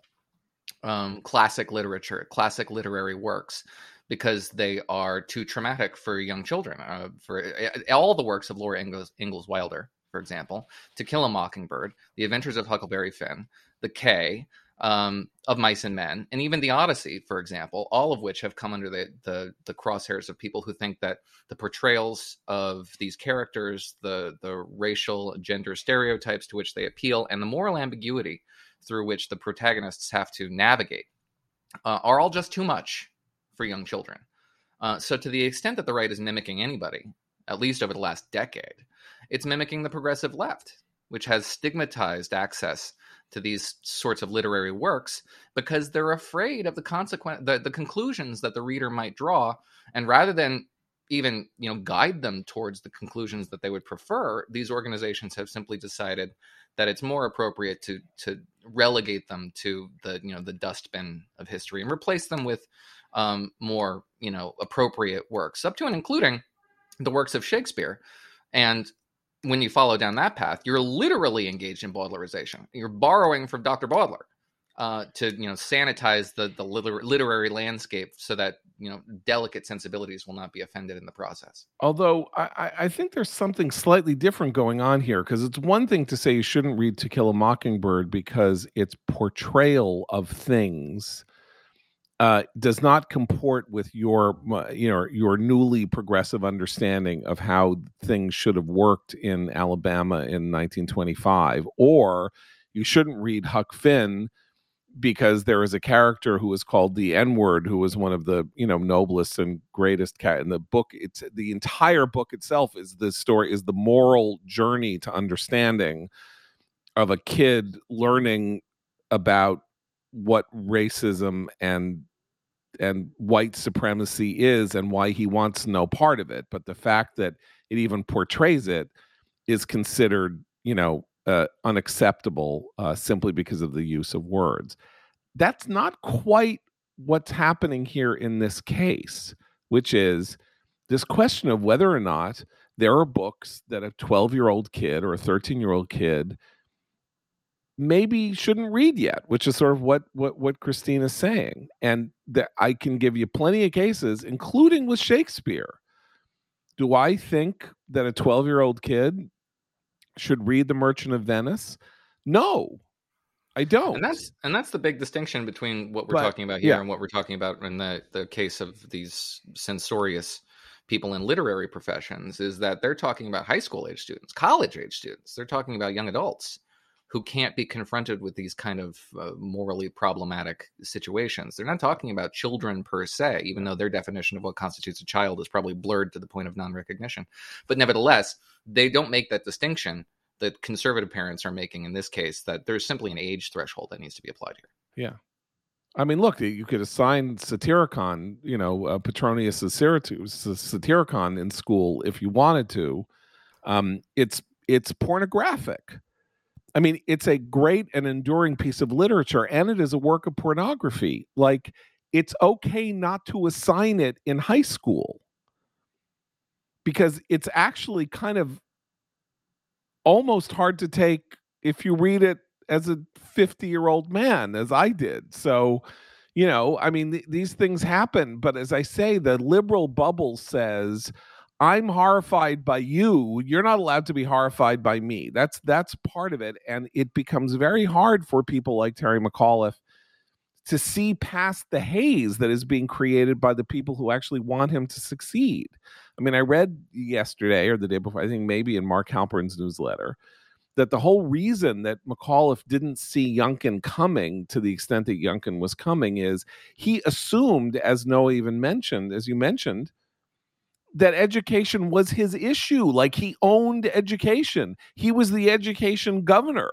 um, classic literature, classic literary works, because they are too traumatic for young children. Uh, for uh, all the works of Laura Ingalls, Ingalls Wilder, for example, To Kill a Mockingbird, The Adventures of Huckleberry Finn, The K, um, of Mice and Men, and even the Odyssey, for example, all of which have come under the, the, the crosshairs of people who think that the portrayals of these characters, the the racial gender stereotypes to which they appeal, and the moral ambiguity through which the protagonists have to navigate, uh, are all just too much for young children. Uh, so, to the extent that the right is mimicking anybody, at least over the last decade, it's mimicking the progressive left, which has stigmatized access to these sorts of literary works because they're afraid of the consequent the, the conclusions that the reader might draw and rather than even you know guide them towards the conclusions that they would prefer these organizations have simply decided that it's more appropriate to to relegate them to the you know the dustbin of history and replace them with um, more you know appropriate works up to and including the works of shakespeare and when you follow down that path, you're literally engaged in Bowdlerization. You're borrowing from Dr. Bowdler uh, to you know sanitize the the liter- literary landscape so that you know delicate sensibilities will not be offended in the process. Although I, I think there's something slightly different going on here because it's one thing to say you shouldn't read To Kill a Mockingbird because its portrayal of things uh, does not comport with your you know your newly progressive understanding of how things should have worked in Alabama in 1925 or you shouldn't read Huck Finn because there is a character who is called the N-word who was one of the you know noblest and greatest cat in the book it's the entire book itself is the story is the moral journey to understanding of a kid learning about what racism and and white supremacy is and why he wants no part of it but the fact that it even portrays it is considered you know uh, unacceptable uh, simply because of the use of words. That's not quite what's happening here in this case which is this question of whether or not there are books that a 12 year old kid or a 13 year old kid maybe shouldn't read yet, which is sort of what what what Christine is saying. And that I can give you plenty of cases, including with Shakespeare. Do I think that a 12 year old kid should read The Merchant of Venice? No, I don't. And that's and that's the big distinction between what we're but, talking about here yeah. and what we're talking about in the the case of these censorious people in literary professions is that they're talking about high school age students, college age students. They're talking about young adults who can't be confronted with these kind of uh, morally problematic situations. They're not talking about children per se, even though their definition of what constitutes a child is probably blurred to the point of non recognition. But nevertheless, they don't make that distinction that conservative parents are making in this case, that there's simply an age threshold that needs to be applied here. Yeah. I mean, look, you could assign Satyricon, you know, uh, Petronius Satyricon in school if you wanted to. Um, it's it's pornographic I mean, it's a great and enduring piece of literature, and it is a work of pornography. Like, it's okay not to assign it in high school because it's actually kind of almost hard to take if you read it as a 50 year old man, as I did. So, you know, I mean, th- these things happen. But as I say, the liberal bubble says, I'm horrified by you. You're not allowed to be horrified by me. That's that's part of it, and it becomes very hard for people like Terry McAuliffe to see past the haze that is being created by the people who actually want him to succeed. I mean, I read yesterday or the day before, I think maybe in Mark Halperin's newsletter, that the whole reason that McAuliffe didn't see Youngkin coming to the extent that Youngkin was coming is he assumed, as Noah even mentioned, as you mentioned, that education was his issue. Like he owned education, he was the education governor.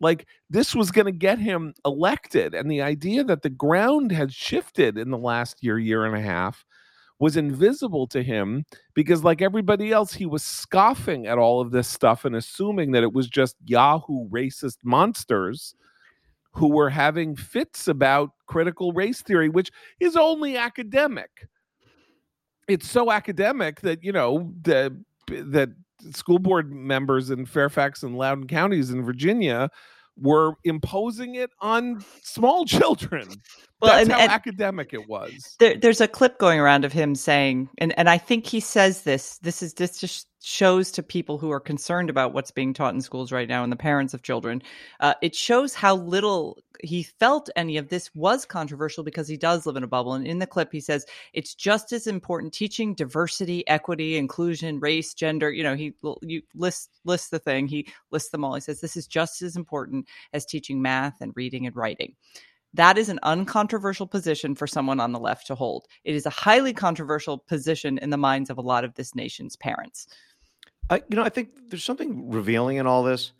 Like this was going to get him elected. And the idea that the ground had shifted in the last year, year and a half was invisible to him because, like everybody else, he was scoffing at all of this stuff and assuming that it was just Yahoo racist monsters who were having fits about critical race theory, which is only academic it's so academic that you know the that school board members in Fairfax and Loudoun counties in Virginia were imposing it on small children. Well, That's and, how and academic it was. There, there's a clip going around of him saying, and, and I think he says this. This is this just shows to people who are concerned about what's being taught in schools right now and the parents of children. Uh, it shows how little he felt any of this was controversial because he does live in a bubble. And in the clip, he says it's just as important teaching diversity, equity, inclusion, race, gender. You know, he you list lists the thing. He lists them all. He says this is just as important as teaching math and reading and writing. That is an uncontroversial position for someone on the left to hold. It is a highly controversial position in the minds of a lot of this nation's parents. I, you know, I think there's something revealing in all this,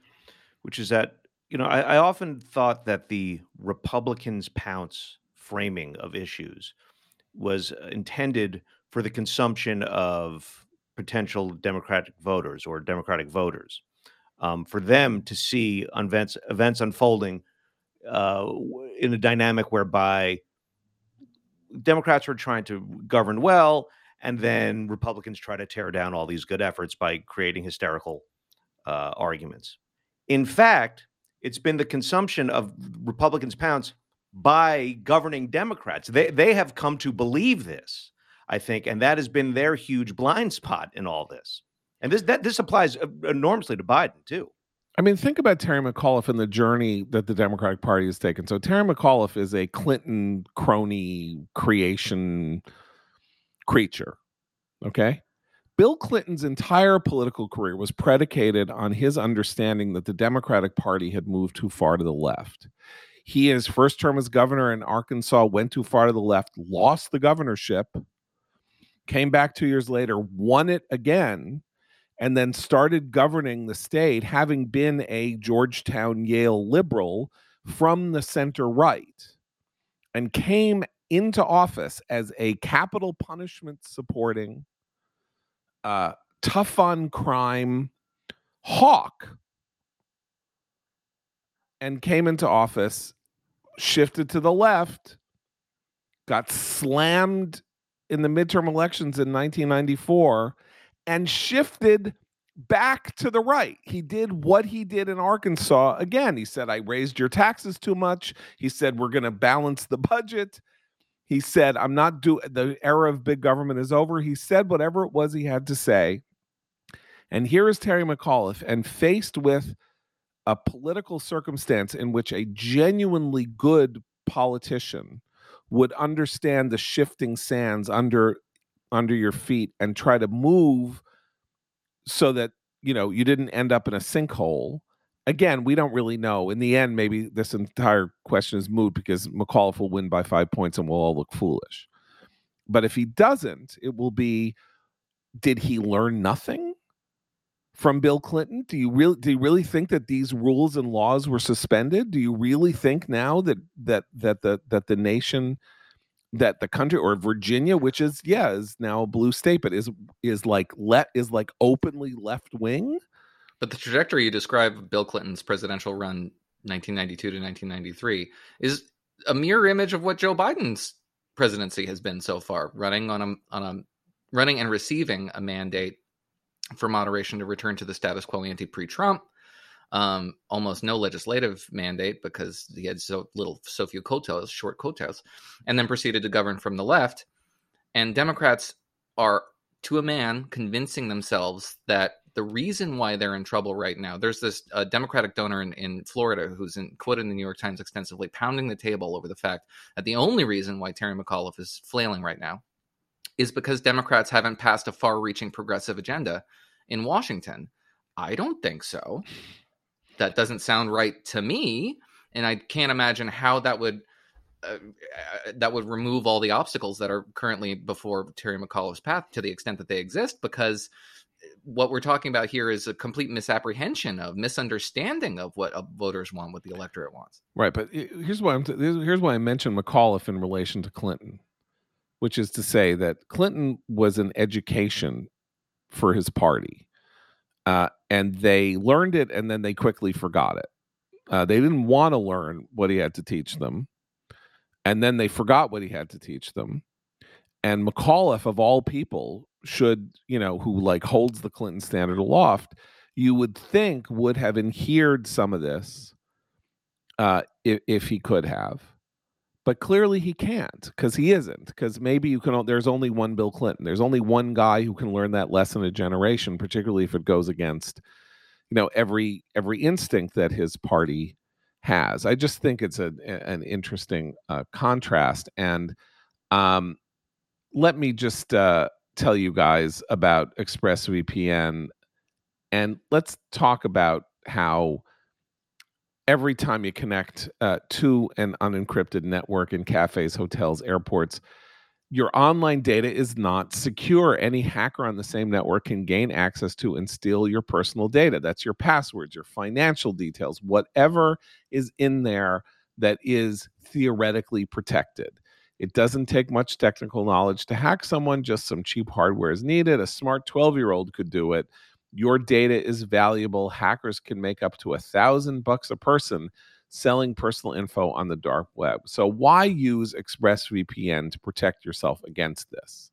which is that, you know, I, I often thought that the Republicans' pounce framing of issues was intended for the consumption of potential Democratic voters or Democratic voters, um, for them to see events events unfolding uh, in a dynamic whereby Democrats were trying to govern well, and then Republicans try to tear down all these good efforts by creating hysterical uh, arguments. In fact, it's been the consumption of Republicans' pounce by governing Democrats. They they have come to believe this, I think, and that has been their huge blind spot in all this. And this that this applies uh, enormously to Biden too. I mean, think about Terry McAuliffe and the journey that the Democratic Party has taken. So Terry McAuliffe is a Clinton crony creation creature. Okay. Bill Clinton's entire political career was predicated on his understanding that the Democratic Party had moved too far to the left. He, in his first term as governor in Arkansas, went too far to the left, lost the governorship, came back two years later, won it again, and then started governing the state, having been a Georgetown Yale liberal from the center right, and came into office as a capital punishment supporting, uh, tough on crime hawk, and came into office, shifted to the left, got slammed in the midterm elections in 1994 and shifted back to the right. He did what he did in Arkansas. Again, he said, I raised your taxes too much. He said, we're going to balance the budget. He said, I'm not do the era of big government is over. He said whatever it was he had to say. And here is Terry McAuliffe, and faced with a political circumstance in which a genuinely good politician would understand the shifting sands under under your feet and try to move so that you know you didn't end up in a sinkhole again we don't really know. In the end maybe this entire question is moot because mcauliffe will win by five points and we'll all look foolish. But if he doesn't it will be did he learn nothing from bill clinton? Do you really do you really think that these rules and laws were suspended? Do you really think now that that that the that the nation that the country or Virginia, which is yeah, is now a blue state, but is is like let is like openly left wing. But the trajectory you describe of Bill Clinton's presidential run 1992 to 1993 is a mirror image of what Joe Biden's presidency has been so far, running on a on a running and receiving a mandate for moderation to return to the status quo ante pre-Trump um, almost no legislative mandate because he had so little, so few coattails, short coattails, and then proceeded to govern from the left. And Democrats are, to a man, convincing themselves that the reason why they're in trouble right now, there's this uh, Democratic donor in, in Florida who's in, quoted in the New York Times extensively, pounding the table over the fact that the only reason why Terry McAuliffe is flailing right now is because Democrats haven't passed a far reaching progressive agenda in Washington. I don't think so that doesn't sound right to me and i can't imagine how that would uh, uh, that would remove all the obstacles that are currently before Terry McAuliffe's path to the extent that they exist, because what we're talking about here is a complete misapprehension of misunderstanding of what voters want, what the electorate wants. Right, but here's why I'm t- here's why I mentioned McAuliffe in relation to Clinton, which is to say that Clinton was an education for his party uh, and they learned it and then they quickly forgot it. Uh, they didn't want to learn what he had to teach them, and then they forgot what he had to teach them. And McAuliffe, of all people, should you know who like holds the Clinton standard aloft, you would think would have adhered some of this uh, if, if he could have. But clearly he can't because he isn't because maybe you can there's only one bill clinton. There's only one guy who can learn that lesson a generation particularly if it goes against you know every every instinct that his party has. I just think it's a, an interesting uh, contrast. And um, let me just uh, tell you guys about expressvpn and let's talk about how every time you connect uh, to an unencrypted network in cafes, hotels, airports, your online data is not secure. Any hacker on the same network can gain access to and steal your personal data. That's your passwords, your financial details, whatever is in there that is theoretically protected. It doesn't take much technical knowledge to hack someone, just some cheap hardware is needed. A smart 12 year old could do it your data is valuable. Hackers can make up to a thousand bucks a person selling personal info on the dark web. So why use ExpressVPN to protect yourself against this?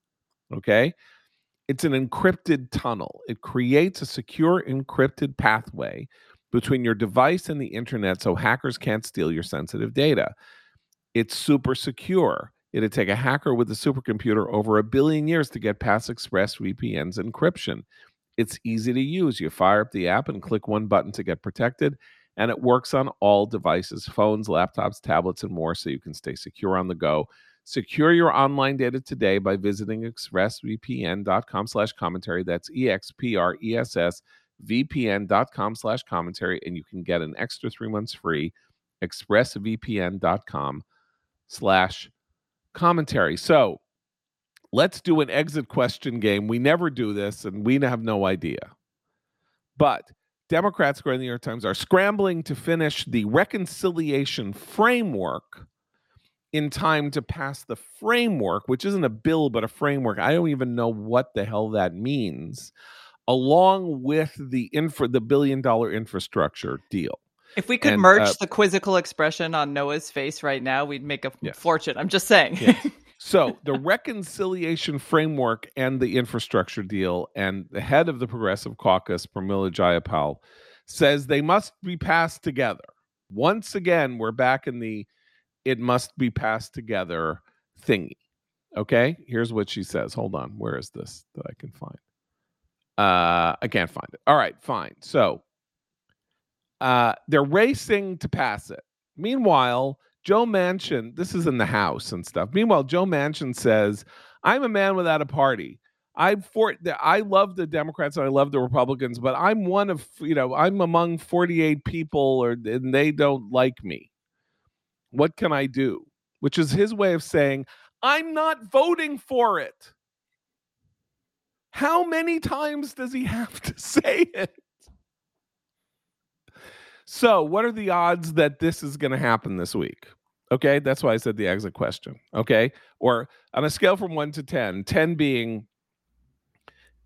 Okay. It's an encrypted tunnel. It creates a secure encrypted pathway between your device and the internet so hackers can't steal your sensitive data. It's super secure. It'd take a hacker with a supercomputer over a billion years to get past ExpressVPN's encryption. It's easy to use. You fire up the app and click one button to get protected, and it works on all devices phones, laptops, tablets, and more so you can stay secure on the go. Secure your online data today by visiting expressvpn.com slash commentary. That's E-X-P-R-E-S-S vpn.com slash commentary, and you can get an extra three months free. expressvpn.com slash commentary. So let's do an exit question game. We never do this, and we have no idea. But Democrats, according to the New York Times, are scrambling to finish the reconciliation framework in time to pass the framework, which isn't a bill, but a framework. I don't even know what the hell that means, along with the infra, the billion dollar infrastructure deal. If we could and, merge uh, the quizzical expression on Noah's face right now, we'd make a yes. fortune. I'm just saying. Yes. So the reconciliation framework and the infrastructure deal, and the head of the Progressive Caucus, Pramila Jayapal, says they must be passed together. Once again, we're back in the it must be passed together thingy. Okay, here's what she says. Hold on, where is this that I can find? Uh, I can't find it. All right, fine. So uh, they're racing to pass it. Meanwhile, Joe Manchin, this is in the House and stuff. Meanwhile, Joe Manchin says, "I'm a man without a party. I for I love the Democrats and I love the Republicans, but I'm one of you know I'm among 48 people, or and they don't like me. What can I do?" Which is his way of saying, "I'm not voting for it." How many times does he have to say it? So, what are the odds that this is going to happen this week? Okay, that's why I said the exit question. Okay, or on a scale from one to 10, 10 being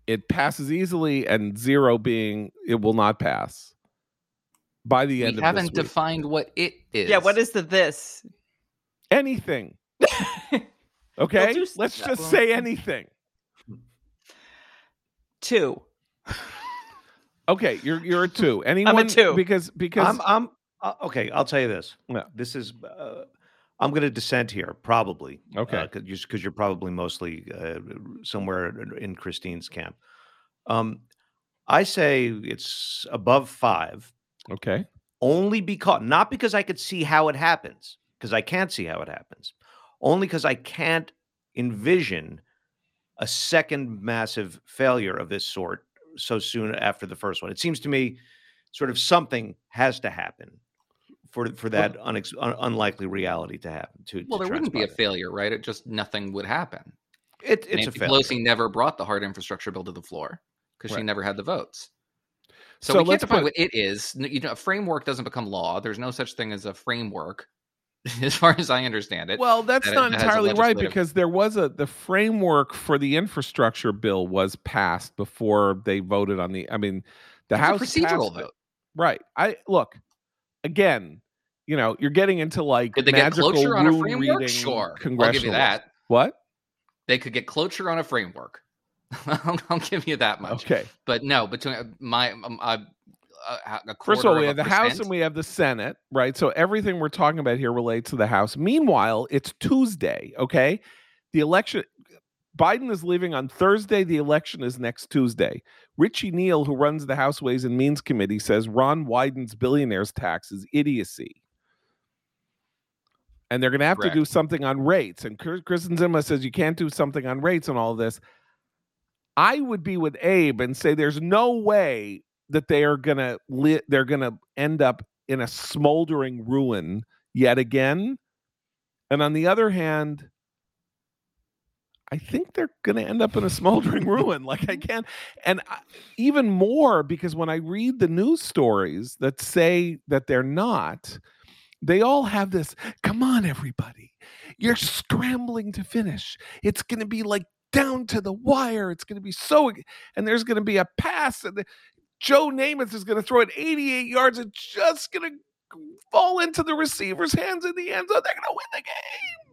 it passes easily, and zero being it will not pass by the end we haven't defined what it is. Yeah, what is the this? Anything. okay, we'll let's just say anything. Two. Okay, you're you're a two. Anyone? I'm a two because because I'm I'm uh, okay. I'll tell you this. Yeah. This is uh, I'm going to dissent here, probably. Okay, uh, just because you're probably mostly uh, somewhere in Christine's camp. Um, I say it's above five. Okay. Only because not because I could see how it happens, because I can't see how it happens. Only because I can't envision a second massive failure of this sort so soon after the first one. It seems to me sort of something has to happen for for that well, unex, un, unlikely reality to happen. To well, to there wouldn't be a failure, right? It just nothing would happen. It, it's Nancy a failure. Pelosi never brought the hard infrastructure bill to the floor because right. she never had the votes. So, so we can't define put... what it is. You know, a framework doesn't become law. There's no such thing as a framework as far as I understand it. Well, that's that not it, entirely right because there was a the framework for the infrastructure bill was passed before they voted on the. I mean, the House procedural vote. Right. I look again. You know, you're getting into like did they get cloture on a framework? Sure, I'll give you that. What? They could get cloture on a framework. I'll, I'll, give you that much. Okay, but no, between my, um, I, a, a First of all, we have the percent? House and we have the Senate, right? So everything we're talking about here relates to the House. Meanwhile, it's Tuesday, okay? The election, Biden is leaving on Thursday. The election is next Tuesday. Richie Neal, who runs the House Ways and Means Committee, says Ron Wyden's billionaires tax is idiocy. And they're going to have Correct. to do something on rates. And Kyrsten Sinema says you can't do something on rates and all this. I would be with Abe and say there's no way that they are to li- they're going to end up in a smoldering ruin yet again. And on the other hand, I think they're going to end up in a smoldering ruin. Like I mm-hmm. can't, and I, even more because when I read the news stories that say that they're not, they all have this. Come on, everybody, you're scrambling to finish. It's going to be like down to the wire. It's going to be so, and there's going to be a pass, and Joe Namath is going to throw it 88 yards and just going to fall into the receiver's hands in the end zone. They're going to win the game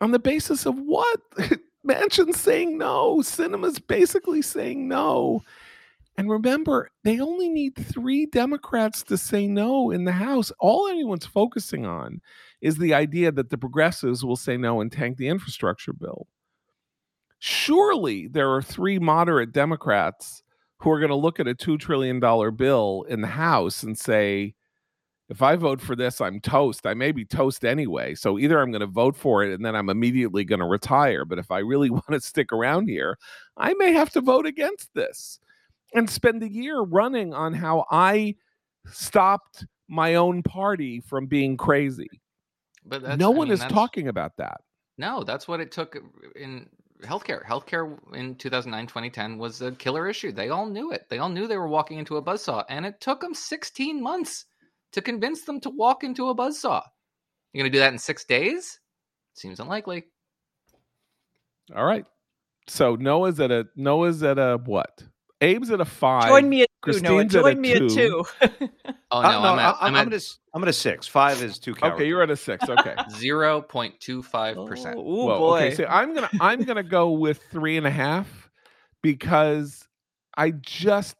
on the basis of what? Manchin's saying no. Sinema's basically saying no. And remember, they only need three Democrats to say no in the House. All anyone's focusing on is the idea that the progressives will say no and tank the infrastructure bill. Surely there are three moderate Democrats who are going to look at a $2 trillion bill in the House and say, if I vote for this, I'm toast. I may be toast anyway. So either I'm going to vote for it and then I'm immediately going to retire. But if I really want to stick around here, I may have to vote against this and spend a year running on how I stopped my own party from being crazy. But no one I mean, is talking about that. No, that's what it took in healthcare. Healthcare in 2009, 2010 was a killer issue. They all knew it. They all knew they were walking into a buzzsaw, and it took them 16 months to convince them to walk into a buzzsaw. You're going to do that in six days? Seems unlikely. All right. So Noah's at a Noah's at a what? Abe's at a five. Join me at two. Noah. Join me two. at two. oh no, uh, no I'm, at, I'm, I'm, at, at, I'm at a six. Five is too. Okay, you're at a six. Okay, zero point two five percent. Oh boy. Okay, so I'm gonna I'm gonna go with three and a half because I just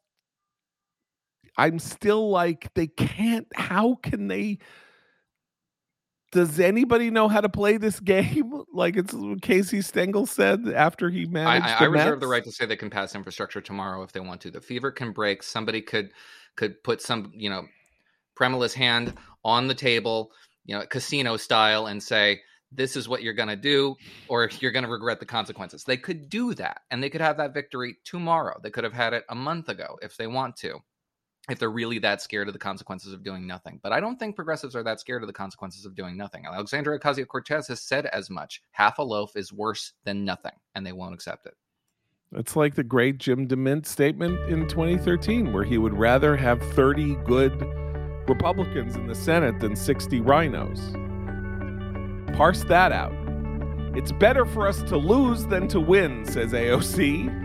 I'm still like, they can't. How can they? Does anybody know how to play this game? Like it's Casey Stengel said after he managed. I, I, I reserve the right to say they can pass infrastructure tomorrow if they want to. The fever can break. Somebody could could put some, you know, Premal's hand on the table, you know, casino style, and say, this is what you're going to do, or you're going to regret the consequences. They could do that, and they could have that victory tomorrow. They could have had it a month ago if they want to if they're really that scared of the consequences of doing nothing. But I don't think progressives are that scared of the consequences of doing nothing. Alexandria Ocasio Cortez has said as much. Half a loaf is worse than nothing, and they won't accept it. It's like the great Jim DeMint statement in 2013, where he would rather have 30 good Republicans in the Senate than 60 RINOs. Parse that out. It's better for us to lose than to win, says AOC.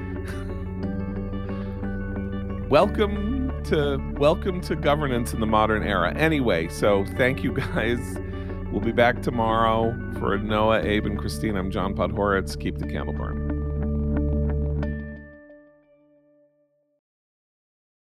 Welcome to welcome to governance in the modern era. Anyway, so thank you guys. We'll be back tomorrow for Noah, Abe, and Christine. I'm John Podhoretz. Keep the candle burning.